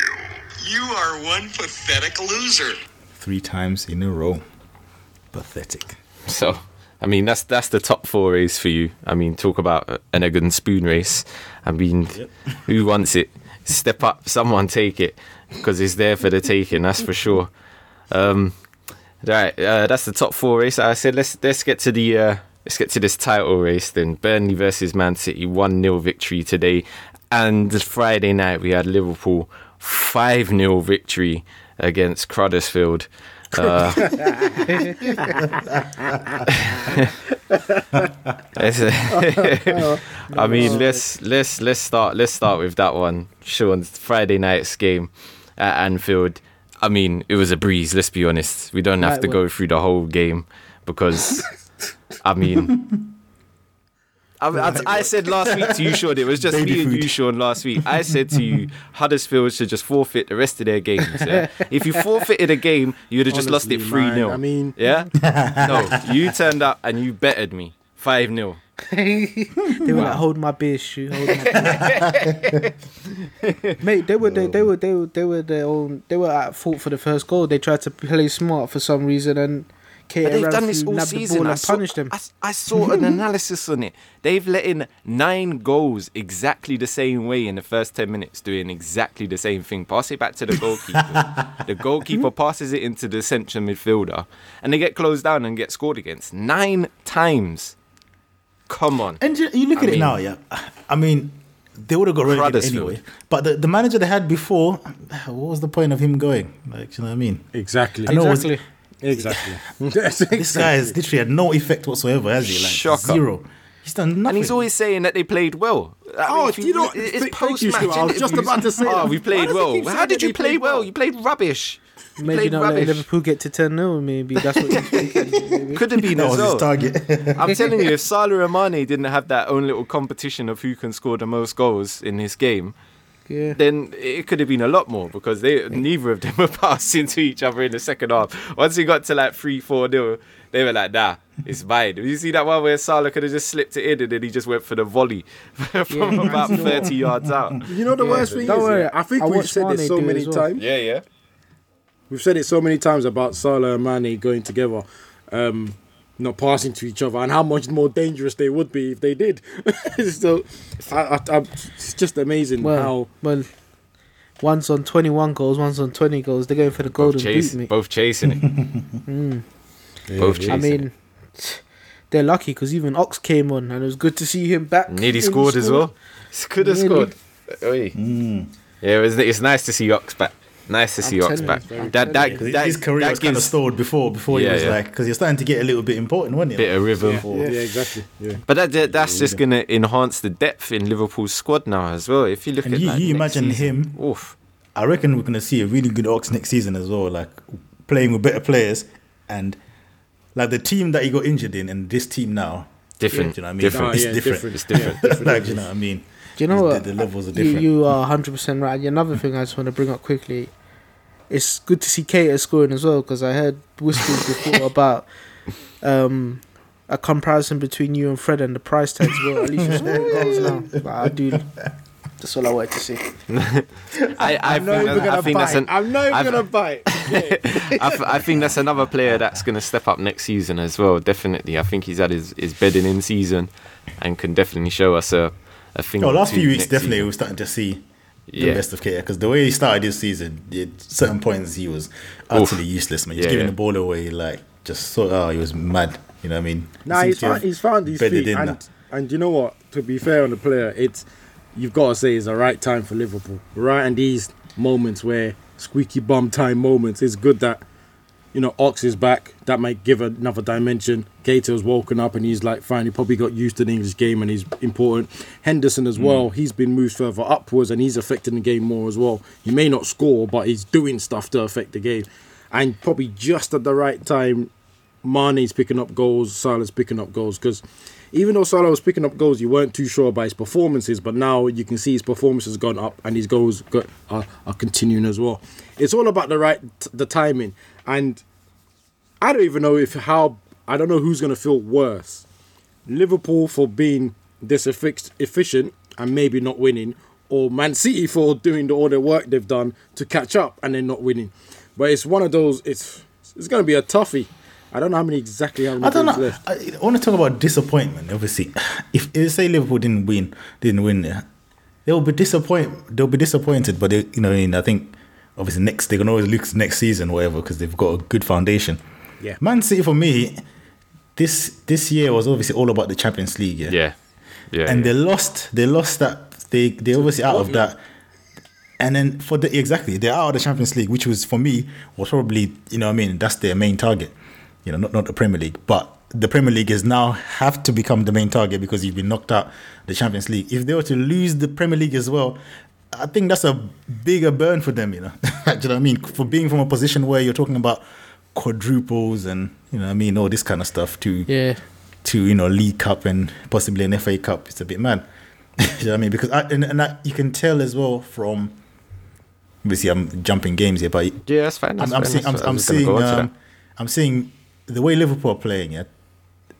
You are one pathetic loser. Three times in a row. Pathetic. So, I mean, that's that's the top four race for you. I mean, talk about an egg and spoon race. I mean, who wants it? Step up, someone take it because it's there for the taking. That's for sure. Um, right, uh, that's the top four race. I said let's let's get to the uh, let's get to this title race. Then Burnley versus Man City, one 0 victory today, and Friday night we had Liverpool five 0 victory against Cruddersfield. Uh, I mean, let's let's let's start let's start with that one. Sean's Friday night's game at Anfield. I mean, it was a breeze. Let's be honest. We don't have to go through the whole game because, I mean. I, I, I said last week to you, Sean, it was just Baby me and you, Sean, last week. I said to you, Huddersfield should just forfeit the rest of their games. yeah? If you forfeited a game, you would have just lost it 3 man, 0. I mean- yeah? No, you turned up and you bettered me 5 0. they were like, hold my beer, shoe. Hold my Mate, they were they, they were they were they were their own. They were at fault for the first goal. They tried to play smart for some reason, and Keita But they've done this all season. I saw, punished them. I, s- I saw an analysis on it. They've let in nine goals exactly the same way in the first 10 minutes, doing exactly the same thing. Pass it back to the goalkeeper. the goalkeeper passes it into the central midfielder, and they get closed down and get scored against. Nine times. Come on. And you, you look I at it mean- now, yeah. I mean, they would have got relegated Huddersfield. anyway. But the, the manager they had before, what was the point of him going? Like, you know what I mean? Exactly. I know it was- exactly. Exactly. This guy has literally had no effect whatsoever, has he? Like Shocker. zero. He's done nothing. And he's always saying that they played well. I Oh, if you know, it's th- post match. Stuart. I was just about to say Oh, that. we played well. How did you play well? well? You played rubbish. You Maybe played not let rubbish. Liverpool get to 10 0 maybe that's what he's thinking. Could have been that as was his well. target. I'm telling you, if Salah and Mane didn't have that own little competition of who can score the most goals in his game, Yeah. then it could have been a lot more because they neither of them were passing to each other in the second half. Once he got to like three, four nil, they were like, "Nah, it's mine." You see that one where Salah could have just slipped it in and then he just went for the volley from Yeah. about thirty yards out. You know the Yeah. worst thing Don't is, worry, I think I we've said Mane this so many well. times. Yeah, yeah. We've said it so many times about Salah and Mane going together, um, not passing to each other, and how much more dangerous they would be if they did. so, I, I, I, it's just amazing Well, how. well, one's on 21 goals, one's on 20 goals. They're going for the golden Both, chase, boot, mate. both chasing it. Hmm. Both chasing. I mean, they're lucky because even Ox came on and it was good to see him back. Nearly He scored as well. Could have Nearly. scored. Oi. Hmm. Yeah, it was, it's nice to see Ox back. Nice to see I'm Ox back. you, I'm That that, telling that his career that was kind of stalled before, before Yeah, he was yeah. like, because you're starting to get a little bit important, wasn't you? a it? bit of rhythm. Yeah, yeah, exactly. Yeah. But that, that that's just going to enhance the depth in Liverpool's squad now as well. If you look And at you- like, you imagine season, him- Oof. I reckon we're going to see a really good Ox next season as well, like playing with better players and like the team that he got injured in and this team now. Different. Do you know what I mean? Different. Oh, It's different. different. It's different. like, do you know what I mean? Do you know what? the levels are You, different. you are 100% right. And Another thing I just want to bring up quickly it's good to see Keita scoring as well because I heard whispers before about um, a comparison between you and Fred and the price tags. Well, at least you're scoring goals now. But I do. That's all I wanted to see. I, I I'm not even gonna think bite. an, I'm not even I've- gonna bite. I, f- I think that's another player that's going to step up next season as well. Definitely, I think he's had his, his bedding in season and can definitely show us a a thing. Oh, last few weeks definitely season. we're starting to see the Yeah. best of Keita because the way he started this season, at certain points he was utterly useless. Man, he was Yeah, giving yeah. the ball away like just so. Oh, he was mad. You know what I mean? He Nah, seems he's to found, he's found his feet, in now. and and you know what? To be fair on the player, it's you've got to say it's the right time for Liverpool. Right in these moments where squeaky bum time moments, it's good that you know, Ox is back. That might give another dimension. Keita's woken up and he's like finally probably got used to the English game and he's important. Henderson as hmm. well. He's been moved further upwards and he's affecting the game more as well. He may not score, but he's doing stuff to affect the game. And probably just at the right time, Mane's picking up goals, Salah's picking up goals. Because even though Salah was picking up goals, you weren't too sure about his performances, but now you can see his performance has gone up and his goals got, are, are continuing as well. It's all about the right the timing, and I don't even know if how I don't know who's gonna feel worse, Liverpool for being this effic- efficient and maybe not winning, or Man City for doing all the work they've done to catch up and then not winning. But it's one of those. It's it's gonna be a toughie. I don't know how many exactly how many I don't know. left. I, I want to talk about disappointment. Obviously, if, if say Liverpool didn't win, didn't win there, they'll be disappointed. They'll be disappointed. But they, you know, I, mean, I think obviously next they can always look next season, whatever, because they've got a good foundation. Yeah. Man City for me, this this year was obviously all about the Champions League. Yeah, Yeah, yeah. and yeah. they lost. They lost that. They they obviously out of that. And then for the exactly, they're out of the Champions League, which was for me was probably you know what I mean that's their main target, you know not not the Premier League, but the Premier League is now have to become the main target because you've been knocked out the Champions League. If they were to lose the Premier League as well, I think that's a bigger burn for them. You know, do you know what I mean? For being from a position where you're talking about quadruples and you know I mean all this kind of stuff to Yeah. to you know League Cup and possibly an FA Cup. It's a bit mad. you know what I mean? Because I, and, and I, you can tell as well from obviously I'm jumping games here, but yeah, that's fine. That's I'm, I'm fine. seeing I'm, I'm seeing go on to um. I'm seeing the way Liverpool are playing. Yeah,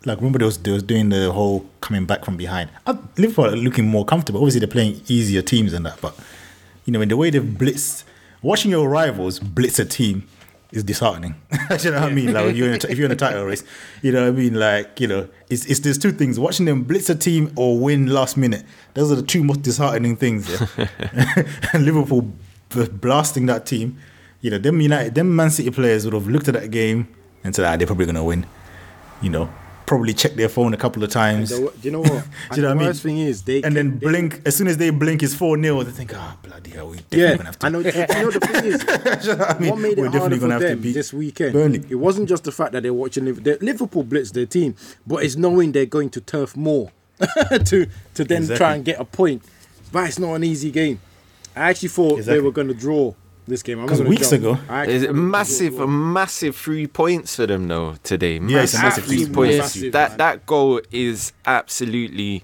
like remember they was they was doing the whole coming back from behind. Uh, Liverpool are looking more comfortable. Obviously they're playing easier teams than that, but you know in the way they've blitzed, watching your rivals blitz a team is disheartening. you know what I mean? Like if you're in a, if you're in a title race, you know what I mean? Like you know, it's it's there's two things: watching them blitz a team or win last minute. Those are the two most disheartening things. Yeah? and Liverpool b- blasting that team. You know, them United, them Man City players would have looked at that game and said, "Ah, they're probably gonna win." You know, probably check their phone a couple of times. The, do you know what? Do you know what I mean? worst thing is they and then they- blink as soon as they blink it's 4 0 they think ah bloody hell we definitely Yeah, gonna have to I know. You know the thing is, You know what I mean? what made We're it definitely harder for them beat this weekend? Burnley. It wasn't just the fact that they're watching Liverpool blitz their team, but it's knowing they're going to turf more to to then Exactly. try and get a point. But it's not an easy game. I actually thought they were going to draw this game. I'm 'Cause gonna weeks jump. ago- actually Is it massive, gonna draw. massive three points for them though today. Yeah, it's massive three three points. points. That man. that goal is absolutely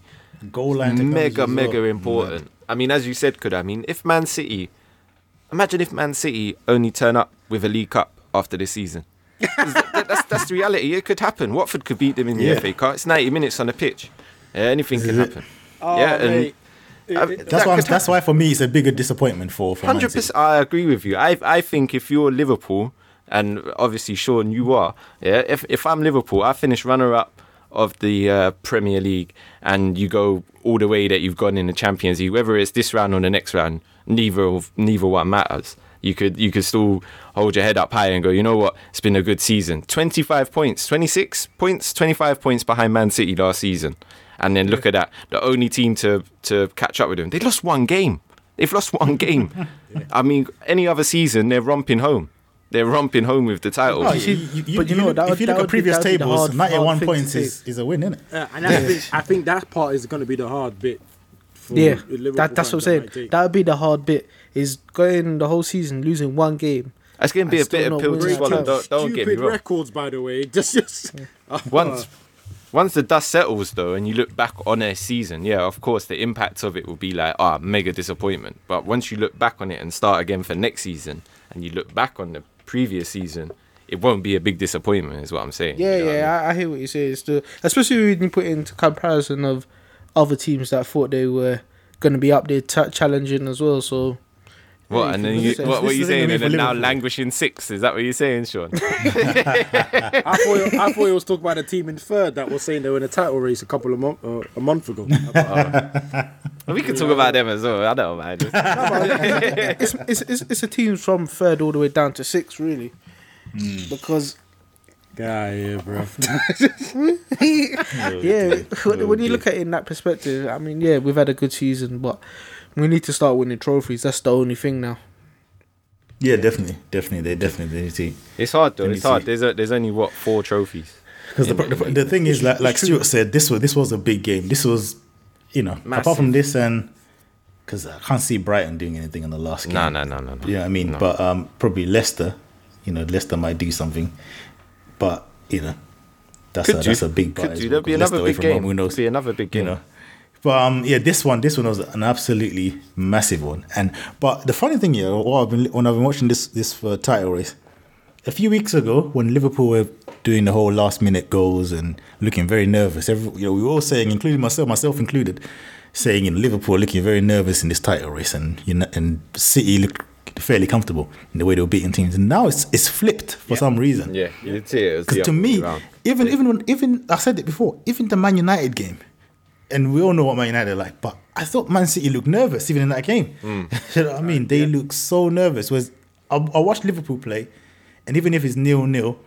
goal line technology mega, well. mega important. I mean, as you said, could I mean if Man City, imagine if Man City only turn up with a League Cup after this season. that- that's that's the reality. It could happen. Watford could beat them in the Yeah. FA Cup. It's ninety minutes on the pitch. Yeah, anything can it. happen. Oh, yeah, and mate. That's that why that's why for me it's a bigger disappointment for Hundred percent, I agree with you. I I think if you're Liverpool, and obviously Sean, you are. Yeah. If if I'm Liverpool, I finish runner up of the uh, Premier League, and you go all the way that you've gone in the Champions League, whether it's this round or the next round, neither of neither one matters. You could you could still hold your head up high and go, you know what? It's been a good season. Twenty five points, twenty six points, twenty five points behind Man City last season. And then look at that, the only team to to catch up with them. They lost one game. They've lost one game. I mean, any other season, they're romping home. They're romping home with the title. Oh, see, you, you, but you you know, look- that if would- you look at previous be tables, hard- 91 hard points is, is a win, isn't it? Uh, and I think I think that part is going to be the hard bit. For Yeah, that, that's what I'm saying. might. That would be the hard bit. Is going the whole season losing one game. that's going to be I a still bit of not pill to swallow. Don't, don't get me Stupid wrong. records, by the way. Just, just Once, once the dust settles, though, and you look back on a season, yeah, of course, the impact of it will be like, ah, mega disappointment. But once you look back on it and start again for next season, and you look back on the previous season, it won't be a big disappointment, is what I'm saying. Yeah, You know what I mean? yeah, I, I hear what you're saying. It's the, especially when you put it into comparison of other teams that thought they were going to be up there t- challenging as well. So What? Yeah, And then you you, look at- what were you saying? And then now languishing six. Is that what you're saying, Sean? I thought I thought he was talking about a team in third that was saying they were in a title race a couple of months uh, a month ago. Well, we can talk about them as well. I don't mind. it's, it's, it's, it's a team from third all the way down to six, really. Because yeah, yeah, bro. yeah, when, when you look at it in that perspective, I mean, yeah, we've had a good season, but we need to start winning trophies. That's the only thing now. Yeah, definitely, definitely, they definitely need to. It's hard though. It's hard. There's a, there's only what four trophies. Because the, the, the thing is, like, like. Stuart said, this was this was a big game. This was, you know, apart from this and because I can't see Brighton doing anything in the last game. No, no, no, no, no. You know what I mean? No. But um, probably Leicester. You know, Leicester might do something, but you know, that's Could a, do. that's a big. Could do. well, There'll be 'cause Leicester another away big from game. home, Who knows? Be another big you game. know. But um, yeah, this one, this one was an absolutely massive one. And but the funny thing here, what I've been when I've been watching this this uh, title race, a few weeks ago when Liverpool were doing the whole last minute goals and looking very nervous, every, you know, we were all saying, including myself, myself included, saying you know Liverpool looking very nervous in this title race, and you know, and City looked fairly comfortable in the way they were beating teams. And now it's it's flipped for some reason. Yeah, see it. Because to me, round. even even when, even I said it before, even the Man United game, and we all know what Man United are like, but I thought Man City looked nervous even in that game. Hmm. you know what I mean? They look so nervous. Was I, I watched Liverpool play, and even if it's nil nil,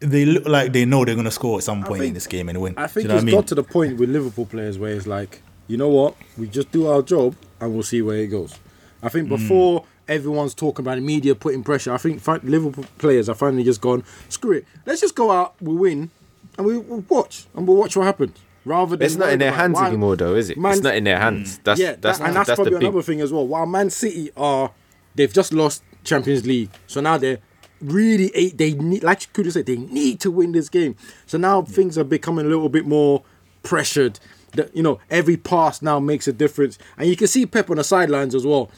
they look like they know they're gonna score at some point in this game and win. I think you know it's what I mean? got to the point with Liverpool players where it's like, you know what, we just do our job and we'll see where it goes. I think Hmm. before everyone's talking about the media putting pressure, I think fi- Liverpool players are finally just gone, screw it, let's just go out, we win, and we, we'll watch, and we'll watch what happens. Rather than It's not in their hands why- anymore, though, is it? Man- it's not in their hands. Mm. That's yeah, that's that, and that's, that's probably another thing as well. While Man City are, they've just lost Champions League, so now they're really eight. They need, like could Kuda said, they need to win this game. So now things are becoming a little bit more pressured. That you know, every pass now makes a difference, and you can see Pep on the sidelines as well.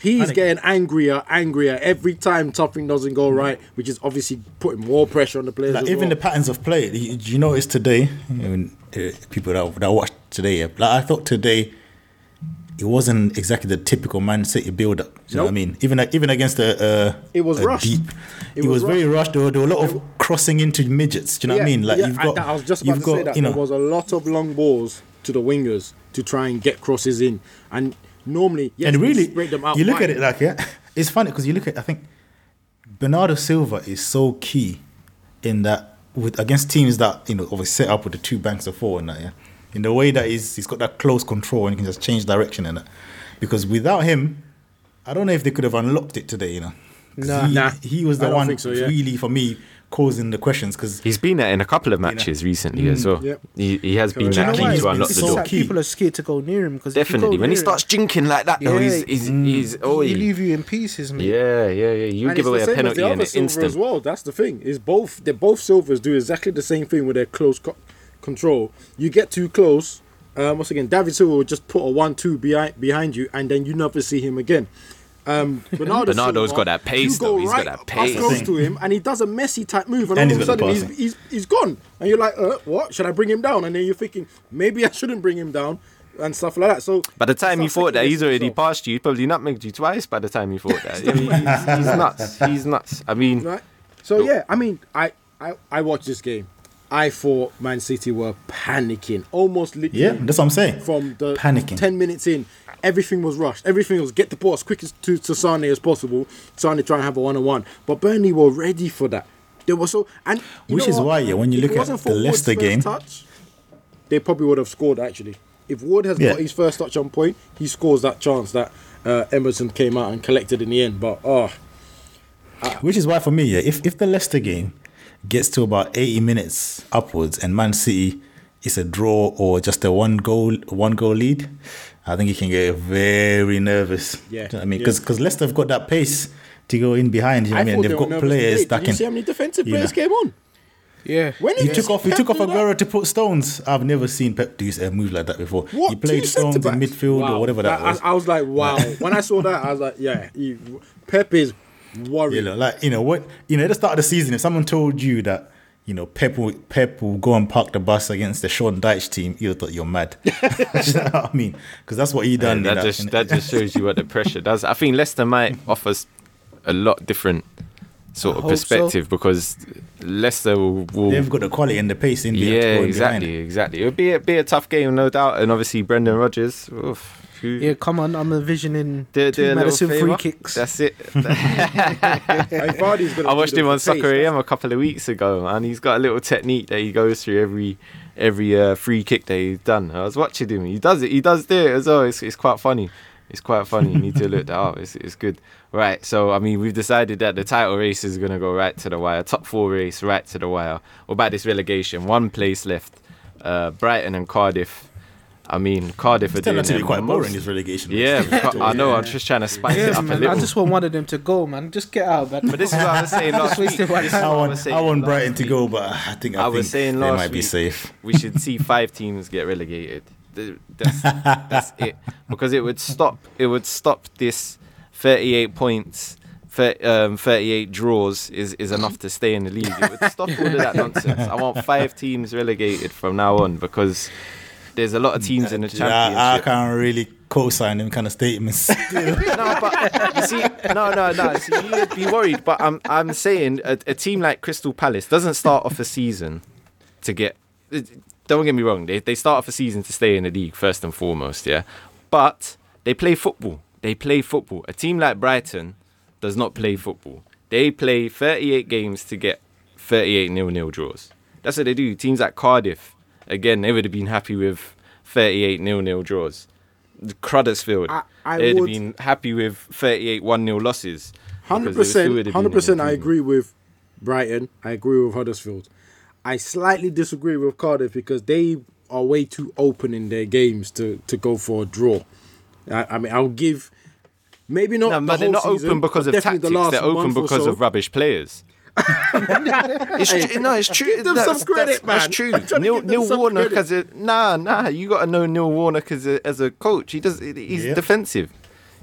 He's getting angrier, angrier every time something doesn't go right, which is obviously putting more pressure on the players. Like even well. the patterns of play. you- Do you notice today? I mean, people that, that watched today, like I thought today, it wasn't exactly the typical Man City build up. Do you know what I mean? Even even against a, uh, It was a rushed. deep, It it, was was, very rushed. There were, there were a lot of crossing into midgets. Do you know what I mean? Like yeah, you've got, I, was just about you've to say got, that you know, there was a lot of long balls to the wingers to try and get crosses in, and normally, yes, and really, spread them out. you look wide. at it like yeah, it's funny because you look at I think Bernardo Silva is so key in that with against teams that you know obviously set up with the two banks of four and that yeah, in the way that he's he's got that close control and he can just change direction and that because without him, I don't know if they could have unlocked it today. You know. Nah. he, Nah. he was the one so, yeah. really for me causing the questions because He's been there in a couple of matches recently as well. Yep. He, he has been Do you that know key why? to It's unlock the door. like people are scared to go near him because Definitely. When he starts jinking like that, though, he's he's, he's oh, he he, leave you in pieces, mate. yeah, yeah, yeah. You And give away a penalty in an instant. as well. That's the thing. Is both they both silvers do exactly the same thing with their close co- control. You get too close. Um, once again, David Silva will just put a one-two behind behind you, and then you never see him again. Um, Bernardo Bernardo's Silva, got that pace, you go though. He's got right that pace. close to him, and he does a messy type move, and, And all of a sudden he's, he's he's gone, and you're like, uh, what? Should I bring him down? And then you're thinking maybe I shouldn't bring him down, and stuff like that. So By the time you thought that, he's already yourself. passed you. He Probably nutmegged you twice by the time you thought that. I mean, he's, he's nuts. He's nuts. I mean, Right. So yeah, I mean, I, I I watched this game. I thought Man City were panicking, almost literally. yeah, that's what I'm saying. From the Panicking. ten minutes in, everything was rushed. Everything was get the ball as quick as to, to Sane as possible. Sane try and have a one on one, but Burnley were ready for that. They were so, and Which is what? why, yeah, when you If look at the Leicester game- touch, they probably would have scored. Actually, if Wood has Yeah. got his first touch on point, he scores that chance that uh, Ederson came out and collected in the end. But oh, Which is why for me, yeah, if if the Leicester game gets to about eighty minutes upwards and Man City is a draw or just a one goal one goal lead, I think he can get very nervous. Yeah, Do you know what I mean, yeah. because Leicester have got that pace to go in behind. You know what I mean, they've they got players today. that Did can. you see how many defensive you players know. came on? Yeah. When He took off. He Pep took off? Aguero to put Stones. I've never seen Pep do a move like that before. What? He played Two Stones in midfield Wow. or whatever that I- was. I, I was like, wow. when I saw that, I was like, yeah, he, Pep is worried. You know, like you know what you know at the start of the season, if someone told you that you know Pep will Pep will go and park the bus against the Sean Dyche team, you thought you're mad. you know what I mean? Because that's what he done. that just in that just shows you what the pressure does. I think Leicester might offer a lot different sort I of hope so. perspective because Leicester will, will they've got the quality and the pace in there. yeah, exactly, behind. exactly. It would be a, be a tough game, no doubt. And obviously, Brendan Rodgers. Oof, who- Yeah, come on. I'm envisioning do- do two a little Maddison free favour. kicks. That's it. And Vardy's gonna I watched him on Soccer right? AM a couple of weeks ago, and he's got a little technique that he goes through every every uh, free kick that he's done. I was watching him. He does it. He does do it as well. It's, it's quite funny. It's quite funny. You need to look that up. It's, it's good. Right. So, I mean, we've decided that the title race is going to go right to the wire. Top four race, right to the wire. What about this relegation? One place left. Uh, Brighton and Cardiff. I mean, Cardiff are It's turned doing out to be quite the boring most. this relegation. Yeah, race. I know. I'm just trying to spice it Yeah, up a little. I just want one of them to go, man. Just get out, man. But this is what I was saying last week. wasted my This is time. I want, was saying I want last Brighton to go, but I think I, I think was saying they last might be week, safe. we should see five teams get relegated. That's, that's it because it would stop. It would stop this 38 points. thir- Um, 38 draws is, is enough to stay in the league. It would stop all of that nonsense. I want five teams relegated from now on because there's a lot of teams in the Yeah, I, I can't really co-sign them kind of statements. no, but you see, no, no, no. See, you'd be worried, but I'm, I'm saying a, a team like Crystal Palace doesn't start off a season to get. Don't get me wrong. They they start off a season to stay in the league first and foremost, yeah. But they play football. They play football. A team like Brighton does not play football. They play 38 games to get 38 nil-nil draws. That's what they do. Teams like Cardiff, again, they would have been happy with 38 nil-nil draws. Cruddersfield, I- I they'd have been happy with 38 1-0 losses. Hundred because they still would percent, hundred percent. I agree with Brighton. I agree with Huddersfield. I slightly disagree with Cardiff because they are way too open in their games to to go for a draw. I, I mean, I'll give maybe not. No, the but they're not season, open because of tactics. the They're open because so. of rubbish players. It's tr- no, it's true. Give them That's- some credit, that's, That's true. I'm trying to Neil, Neil some Warnock credit. as a nah, nah. You got to know Neil Warnock as a as a coach. He does. He's Yep. defensive.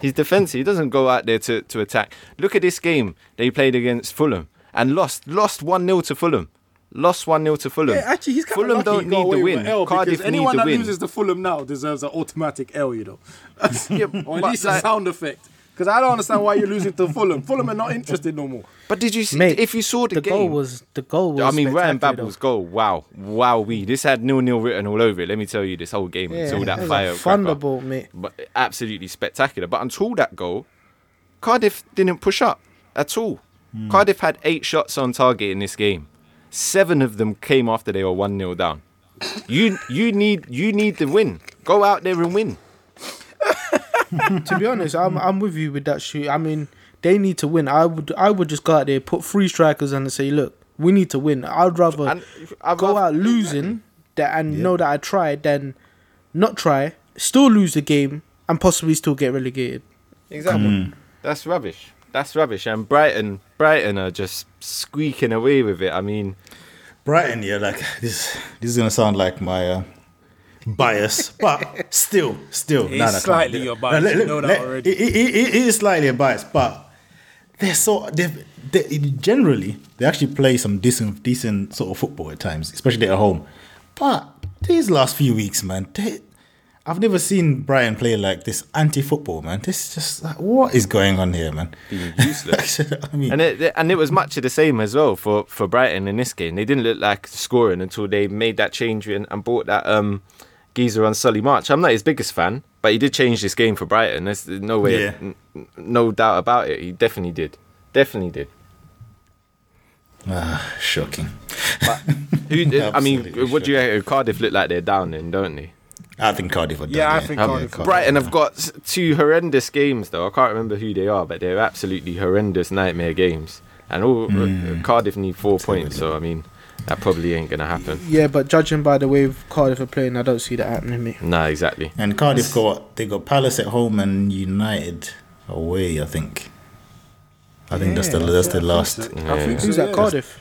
He's defensive. He doesn't go out there to, to attack. Look at this game they played against Fulham and lost. Lost one 0 to Fulham. Lost one 0 to Fulham. Yeah, actually, he's kind Fulham of lucky don't need the win. L Cardiff because anyone need that the win. loses to Fulham now deserves an automatic L. You know, Yeah, or at least like- a sound effect. Because I don't understand why you're losing to Fulham. Fulham are not interested no more. But did you see? Mate, if you saw the, the game, goal was the goal was. I mean, Ryan spectacular, Babel's goal. Wow, wow, we this had nil nil written all over it. Let me tell you, this whole game though. Yeah, until that it was fire. thunderbolt, mate. but absolutely spectacular. But until that goal, Cardiff didn't push up at all. Hmm. Cardiff had eight shots on target in this game. Seven of them came after they were one 0 down. You you need you need the win. Go out there and win. to be honest, I'm I'm with you with that shoot. I mean, they need to win. I would I would just go out there, put three strikers on and say, look, we need to win. I'd rather And I've go out losing that and know that I tried than not try, still lose the game and possibly still get relegated. Exactly. That's rubbish. That's rubbish. And Brighton, Brighton are just squeaking away with it. I mean, Brighton, yeah, like this. This is gonna sound like my uh, bias, but still, still, It's nah, nah, come on. slightly your bias, Let- you know that let- already. It, it, it, it is slightly a bias, but they're so they they generally they actually play some decent decent sort of football at times, especially at home. But these last few weeks, man, they, I've never seen Brighton play like this anti-football, man. This is just like, what is going on here, man? being useless. I mean, And it, and it was much of the same as well for, for Brighton in this game. They didn't look like scoring until they made that change and, and bought that um, geezer on Solly March. I'm not his biggest fan, but he did change this game for Brighton. There's no way, Yeah. n- n- no doubt about it. He definitely did. Definitely did. ah, shocking. Who, I mean, Absolutely what do you reckon? Cardiff look like they're down then, don't they? I think Cardiff are done. Yeah, I think Um, Cardiff are Brighton have got two horrendous games though. I can't remember who they are, but they're absolutely horrendous nightmare games. And all uh, Cardiff need four points, so I mean, that probably ain't gonna happen. Yeah, but judging by the way Cardiff are playing, I don't see that happening, mate. Nah, exactly. And Cardiff got they got Palace at home and United away. I think. I think that's the that's the last. I think so, Who's yeah. that? Cardiff.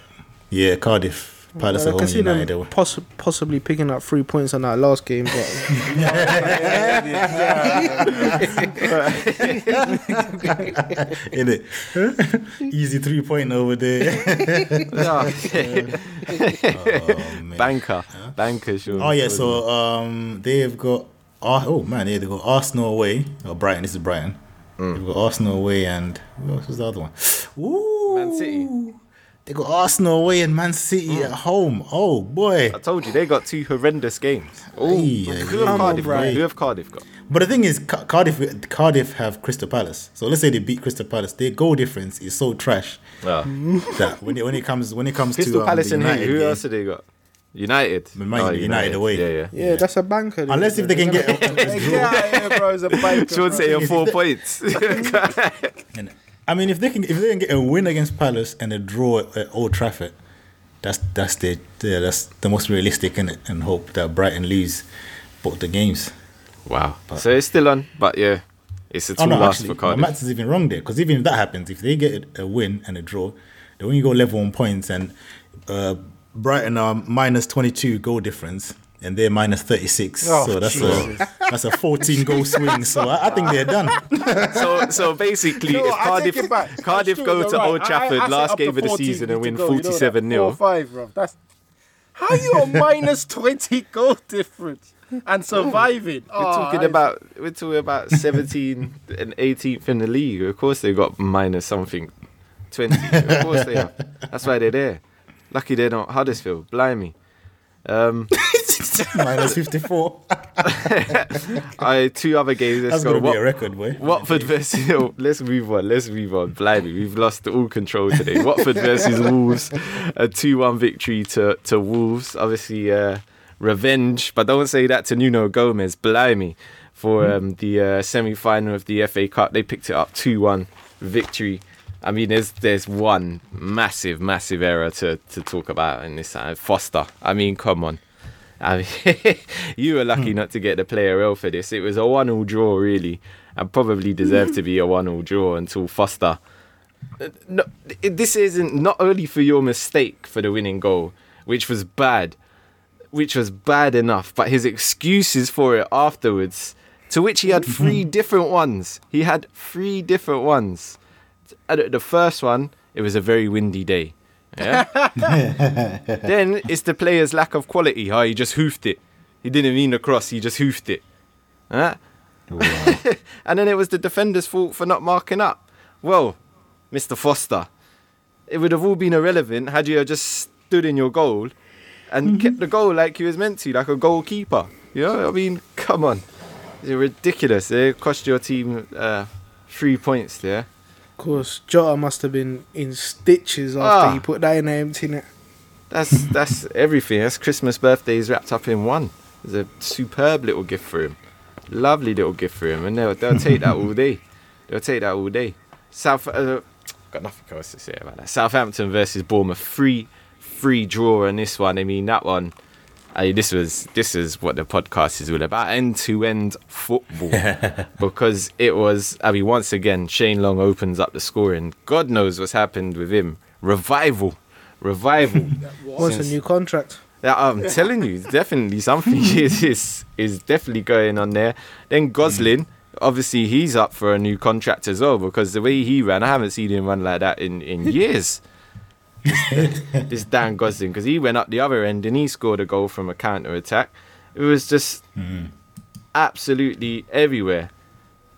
Yeah, Cardiff. Palace Well, at I can home, see United them poss- possibly picking up three points on that last game, but In it, easy three point over there. oh, man. Banker, banker, sure. oh yeah, so um, they've got Ar- oh man, yeah, they got Arsenal away. or Brighton. This is Brighton. They've got Arsenal away and who else was the other one? Ooh, Man City. They got Arsenal away and Man City at home. Oh boy. I told you they got two horrendous games. Oh, Ay, who have Cardiff got? Who have Cardiff got? But the thing is, Ca- Cardiff Cardiff have Crystal Palace. So let's say they beat Crystal Palace. Their goal difference is so trash Well, that when it, when it comes when it comes Crystal to um, Palace the and who? United Who game- else have they got? United. Man Oh, United away. Yeah, yeah. Yeah, that's a banker. Unless if they can get a, a draw. Get out of here, bro. It's a banker, Sean bro. say your four points. I mean, if they can, if they can get a win against Palace and a draw at Old Trafford, that's that's the yeah, that's the most realistic and and hope that Brighton lose both the games. wow. So it's still on, but yeah, it's a Oh two no, loss actually, for Cardiff. maths is even wrong there because even if that happens, if they get a win and a draw, they only go level on points, and uh, Brighton are minus twenty two goal difference, and they're minus thirty six. Oh, so that's a that's a fourteen goal swing. So I, I think they're done. So, so basically, You know if Cardiff, take it back. That's Cardiff true, go to right. Old I- I- Trafford I last game of the season and to win go, you know 47 Four 0 or five, bro. That's how you a minus twenty goal difference and surviving. We're talking about we're talking about 17 and 18th in the league. Of course, they've got minus something 20. Of course they are. That's why they're there. Lucky they're not Huddersfield. Blimey. Um, minus fifty four. I two other games. Let's That's go. gonna be Wat- a record, boy. Watford versus. let's move on. Let's move on. Blimey, we've lost all control today. Watford versus Wolves, a two-one victory to to Wolves. Obviously, uh, revenge, but don't say that to Nuno Gomez. Blimey, for um, the uh, semi-final of the FA Cup, they picked it up two-one victory. I mean, there's there's one massive, massive error to to talk about in this. Uh, Foster. I mean, come on. I mean, you were lucky not to get the player L for this. It was a one-all draw, really, and probably deserved to be a one-all draw until Foster. Uh, No, this isn't not only for your mistake for the winning goal, which was bad, which was bad enough, but his excuses for it afterwards, to which he had three different ones. He had three different ones. And the first one, it was a very windy day. Yeah. then it's the player's lack of quality. How he just hoofed it. He didn't mean the cross. He just hoofed it. Huh? and then it was the defender's fault for not marking up. Well, Mr. Foster, it would have all been irrelevant had you just stood in your goal and kept the goal like you was meant to, like a goalkeeper. You know, I mean, come on, it's ridiculous. It cost your team uh, three points there. Of course, Jota must have been in stitches after Ah. he put that in the empty net. That's that's everything. That's Christmas birthdays wrapped up in one. It's a superb little gift for him. Lovely little gift for him, and they'll they'll take that all day. They'll take that all day. South uh, got nothing else to say about that. Southampton versus Bournemouth, free free draw on this one. I mean that one. I this was this is what the podcast is all about end to end football because it was. I mean, once again, Shane Long opens up the scoring. God knows what's happened with him. Revival, revival. what's a new contract. Yeah, I'm telling you, definitely something is, is is definitely going on there. Then Gosling, obviously he's up for a new contract as well because the way he ran, I haven't seen him run like that in in years. This Dan Gosling because he went up the other end and he scored a goal from a counter attack. It was just mm-hmm. absolutely everywhere.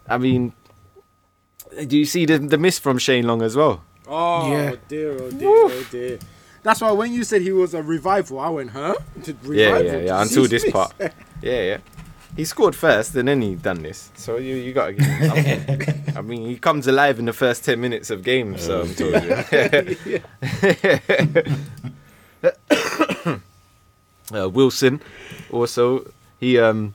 I mean, do you see the the miss from Shane Long as well? Oh Yeah. dear, oh dear, oh dear. That's why when you said he was a revival, I went, huh? To Yeah, revival? yeah, yeah. Until this part. Yeah, yeah. He scored first, and then he done this. So you you got to give him. I mean, he comes alive in the first ten minutes of games. So I'm told you. uh, Wilson, also he um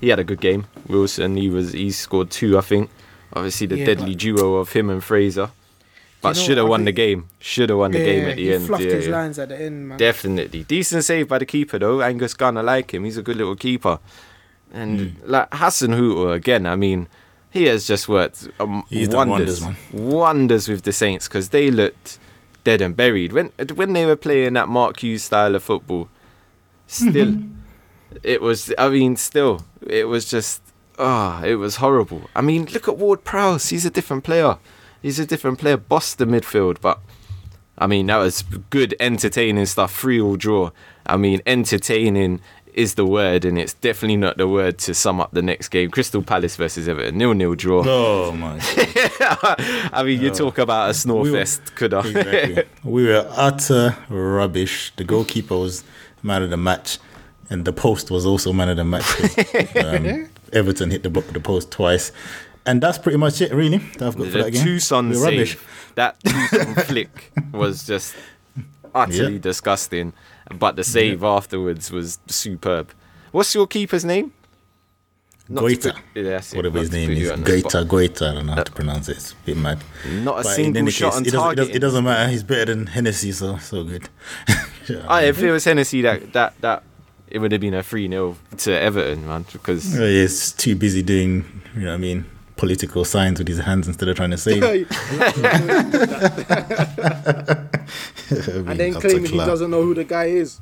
he had a good game. Wilson, he was he scored two, I think. Obviously, the Yeah, deadly duo of him and Fraser. But know should have won the game. Should have won the game at the he end. fluffed yeah, his yeah. lines at the end, man. Definitely. Decent save by the keeper though. Angus Gunn, I like him. He's a good little keeper. And like Hasenhüttl again, I mean, he has just worked um, He's done wonders, wonders, wonders with the Saints because they looked dead and buried when when they were playing that Mark Hughes style of football. Still, it was. I mean, still, it was just. Ah, it was horrible. I mean, look at Ward Prowse. He's a different player. He's a different player. Bossed the midfield, but I mean, that was good, entertaining stuff. Free all draw. I mean, entertaining is the word, and it's definitely not the word to sum up the next game. Crystal Palace versus Everton, nil nil draw. Oh my. I mean, you talk about a snore We were- could I? Exactly. we were utter rubbish. The goalkeeper was man of the match, and the post was also man of the match. Um, Everton hit the the post twice, and that's pretty much it, really. That I've got for the that game. Tosun We rubbish. that Tosun flick was just utterly Yeah. disgusting. But the save afterwards was superb. What's your keeper's name? Not Guaita. put- yeah, Whatever his name is. Guaita, Guaita. I don't know how to pronounce it. It's a bit mad. Not a But in single shot on it doesn't, it, target. doesn't, it doesn't matter. He's better than Hennessy, so so good. Ah, if it was Hennessy, that that that it would have been a three 0 to Everton, man. Because Oh, He's too busy doing, you know what I mean, political signs with his hands instead of trying to say. I mean, and then up claiming he doesn't know who the guy is.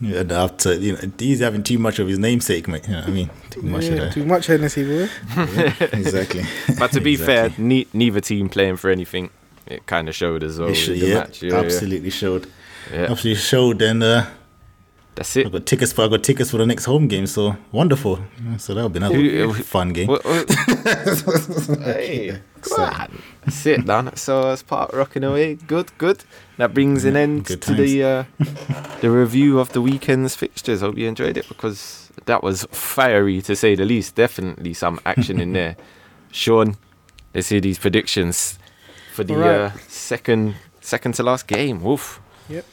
Yeah, after, you know, he's having too much of his namesake, mate. You know what I mean? Too much Yeah, of too much Hennessy, boy. that. exactly. but to be fair, ne- neither team playing for anything. It kind of showed as well. It should- the yeah, match. Yeah, yeah. absolutely showed. Yeah. Absolutely showed. And uh, That's it. I it. got tickets for I got tickets for the next home game. So wonderful. So that'll be another Who- fun game. What- what- hey, come on. That's it, Dan. So as part of rocking away, good, good. That brings an end good to the uh, the review of the weekend's fixtures. Hope you enjoyed it because that was fiery to say the least. Definitely some action in there. Sean, let's hear these predictions for the Alright. uh, second second to last game. Woof. Yep.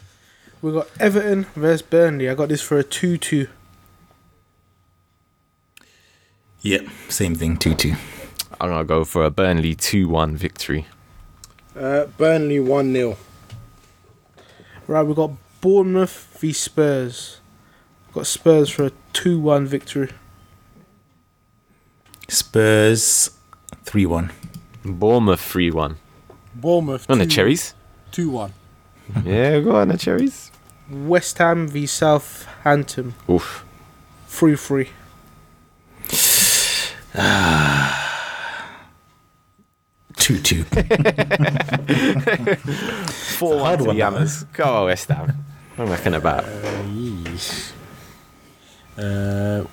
We got Everton versus Burnley. I got this for a 2 2. Yeah, same thing. Two two. I'm gonna go for a Burnley two-one victory. Uh, Burnley 1 0. Right, we got Bournemouth v Spurs. Got Spurs for a 2 1 victory. Spurs three one. Bournemouth three-one. Bournemouth On the cherries. 2 1. yeah, go on the cherries. West Ham v Southampton. Oof. 3 3. Two two. Four one hard to one, the that Go on, West Ham. What am I reckon about? Uh,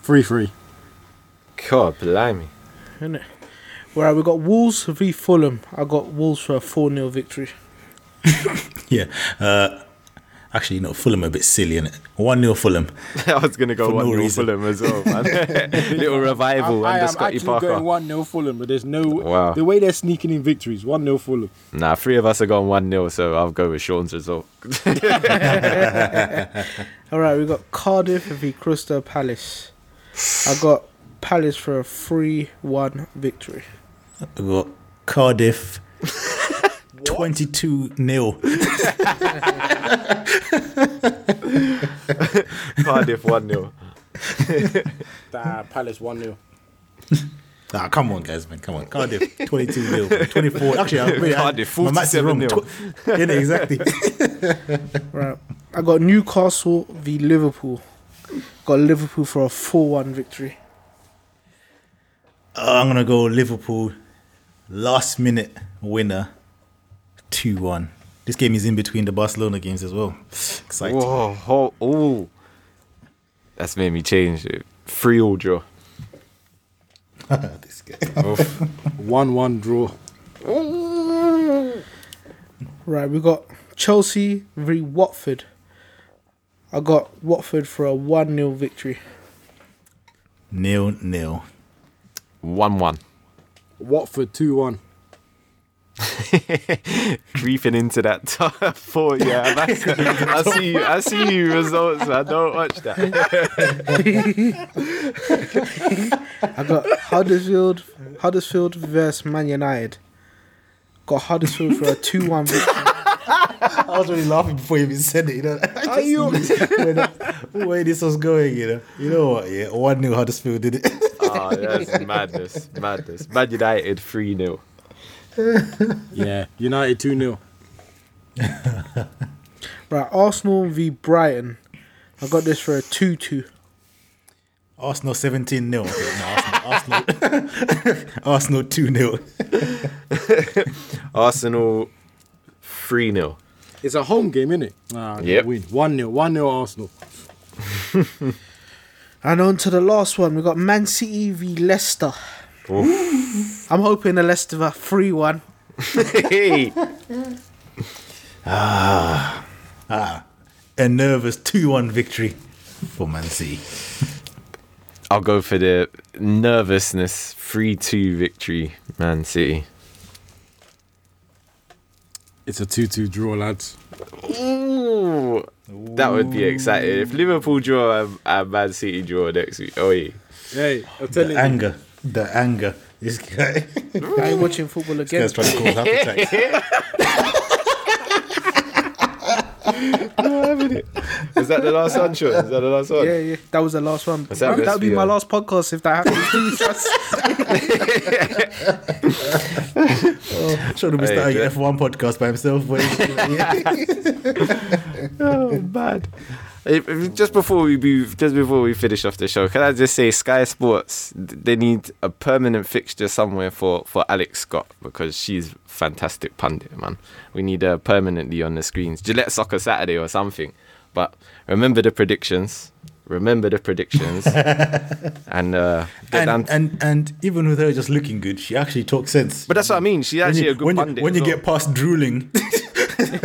3 3. God, blimey. Isn't it? Where we got Wolves v Fulham. I got Wolves for a 4 0 victory. yeah. Uh, actually, no. Fulham are a bit silly, is One 0 Fulham. I was gonna go one 0 reason. Fulham as well, man. Little revival I under am Scotty actually Parker. going 1 0 Fulham, but there's no. Wow. The way they're sneaking in victories, 1 0 Fulham. Nah, three of us are going one 0 so I'll go with Sean's result. All right, we got Cardiff v Crystal Palace. I got Palace for a 3 1 victory. We got Cardiff. 22 0. Cardiff one 0 That Palace 1 0. Ah, come on, guys, man. Come on. Cardiff, 22 0. 24. Actually, I, wait, I- Cardiff, my maths is wrong. Tw- yeah, exactly. Right, I got Newcastle v Liverpool. Got Liverpool for a 4 1 victory. Uh, I'm going to go Liverpool. Last minute winner. 2 1. This game is in between the Barcelona games as well. Exciting. Whoa, oh, oh. That's made me change it. Three all draw. this guy. 1 1 draw. Right, we got Chelsea v Watford. I got Watford for a 1 0 victory. Nil nil. One one. Watford 2 1. Creeping into that top four, yeah. That's, I see you. I see you results. I don't watch that. I got Huddersfield Huddersfield versus Man United. Got Huddersfield for a 2 1 victory. I was really laughing before you even said it, you know. Are you? the way this was going, you know. You know what, yeah. 1 0 Huddersfield did it. Ah, oh, that's madness, madness. Man United three 0 Yeah. United 2 0. Right, Arsenal v Brighton. I got this for a 2 2. Arsenal 17 0. No, Arsenal, Arsenal, Arsenal 2 0. Arsenal three 0 It's a home game, innit? Ah, they Yep. win. 1 0. 1 0 Arsenal. And on to the last one. We've got Man City v Leicester. I'm hoping the Leicester are 3 1. Hey, ah. Ah. A nervous 2 1 victory for Man City. I'll go for the nervousness three two victory. Man City. It's a 2 2 draw, lads. Ooh, That would be exciting. If Liverpool draw and, and Man City draw next week, oh yeah. Hey, I'm telling The you. anger, the anger. This guy, I ain't watching football this again. guy's trying to cause heart attacks. Is that the last one, Sean? Is that the last one? Yeah, yeah, that was the last one. that That would be my last podcast if that happens. Should have been Hey, starting yeah. an F1 podcast by himself. Oh, bad. If- if- Just before we move, just before we finish off the show, can I just say Sky Sports? They need a permanent fixture somewhere for for Alex Scott because she's fantastic pundit, man. We need her permanently on the screens. Gillette Soccer Saturday or something. But remember the predictions. Remember the predictions, and uh, get down. and, and and even with her just looking good, she actually talks sense. but that's what I mean. She's when actually you, a good when you, pundit. when you well. get past drooling,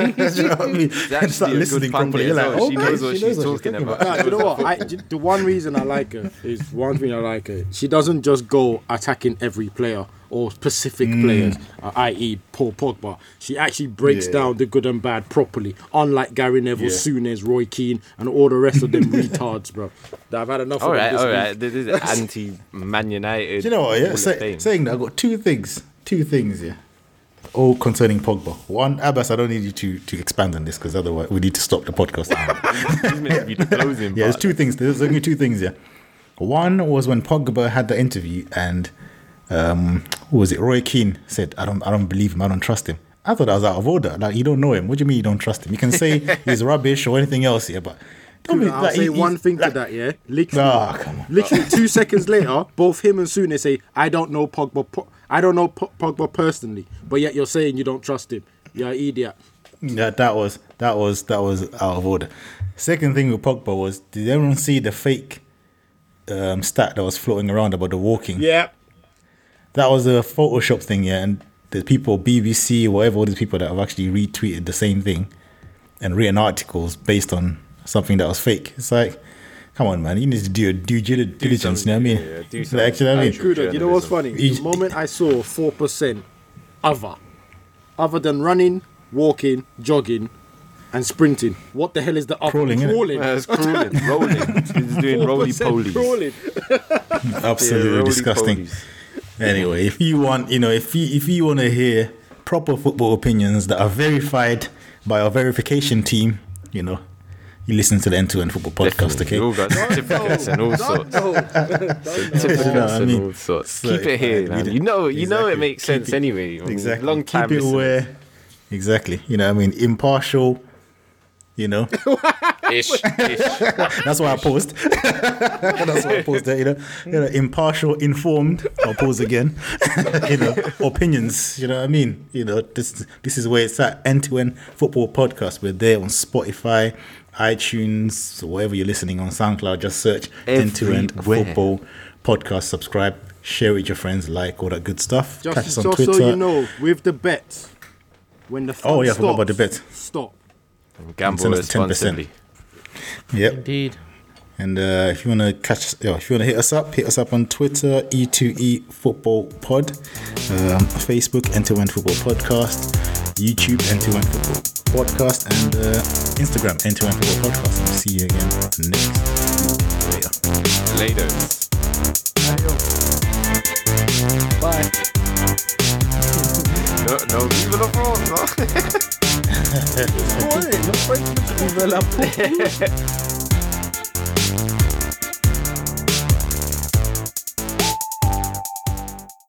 you know what I mean? She's and start good listening pundit properly, you're like, well. oh, She knows what she she's knows talking about. Nah, you know what? I, j- the one reason I like her is one thing I like her. She doesn't just go attacking every player or specific players, uh, i.e., Paul Pogba. She actually breaks Yeah. down the good and bad properly, unlike Gary Neville, Yeah. Souness, Roy Keane, and all the rest of them retards, bro. That I've had enough All of right, this all week. right. This is anti Man United. Do you know what? Hall Yeah, say, saying that, I've got two things. Two things, yeah. All concerning Pogba. One, Abass, I don't need you to, to expand on this because otherwise we need to stop the podcast. He's meant to be the closing yeah, there's two things. There's only two things, yeah. One was when Pogba had the interview and um, who was it? Roy Keane said, "I don't, I don't believe him. I don't trust him." I thought that was out of order. Like you don't know him. What do you mean you don't trust him? You can say he's rubbish or anything else, yeah, but don't be, I'll like, say he- one he- thing to that, yeah. Literally, come on. literally two seconds later, both him and Souness say, "I don't know Pogba. Po- I don't know Po- Pogba personally, but yet you're saying you don't trust him. You're an idiot." Yeah, that was that was that was out of order. Second thing with Pogba was, did everyone see the fake um, stat that was floating around about the walking? Yeah. That was a Photoshop thing, yeah. And the people, BBC, whatever, all these people that have actually retweeted the same thing and written articles based on something that was fake. It's like, come on, man, you need to do your due dil- diligence. You know what I mean? yeah, yeah, do Like, some- actually, I mean, True Kuda, you know what's funny? The moment I saw four percent other, other than running, walking, jogging, and sprinting, what the hell is the other? Crawling, crawling. Uh, it's crawling, rolling. He's doing roly polies. crawling. absolutely roly disgusting. polies. Anyway, if you want, you know, if you if you want to hear proper football opinions that are verified by our verification team, you know, you listen to the End to End Football Podcast. Definitely. We Okay, all got certificates and all sorts. Certificates You know what I and all sorts. So, Keep it here, man. You know, you know it makes Keep sense it- anyway. Exactly. Long time Keep it listeners. where, exactly. You know, what I mean, impartial. You know, Ish, ish. that's why I paused. that's why I paused there. You know, you know, impartial, informed. I'll pause again. you know, opinions. You know what I mean? You know, this this is where it's at. End to end football podcast. We're there on Spotify, iTunes, wherever you're listening on SoundCloud. Just search end to end Everywhere. football podcast. Subscribe, share with your friends, like all that good stuff. Just, Catch us on just Twitter. so you know, with the bets, when the fun Oh, yeah, I stops, forgot about the bets. Stop. Gamble Send us 10%. responsibly. Yep. Indeed. And uh, if you want to catch, you know, if you want to hit us up, hit us up on Twitter, E2E Football Pod, um, Facebook, End to End Football Podcast, YouTube, End to End Football Podcast, and uh, Instagram, End to End Football Podcast. And we'll see you again next later. Later. Bye. No, no, vive la France, no? Vive la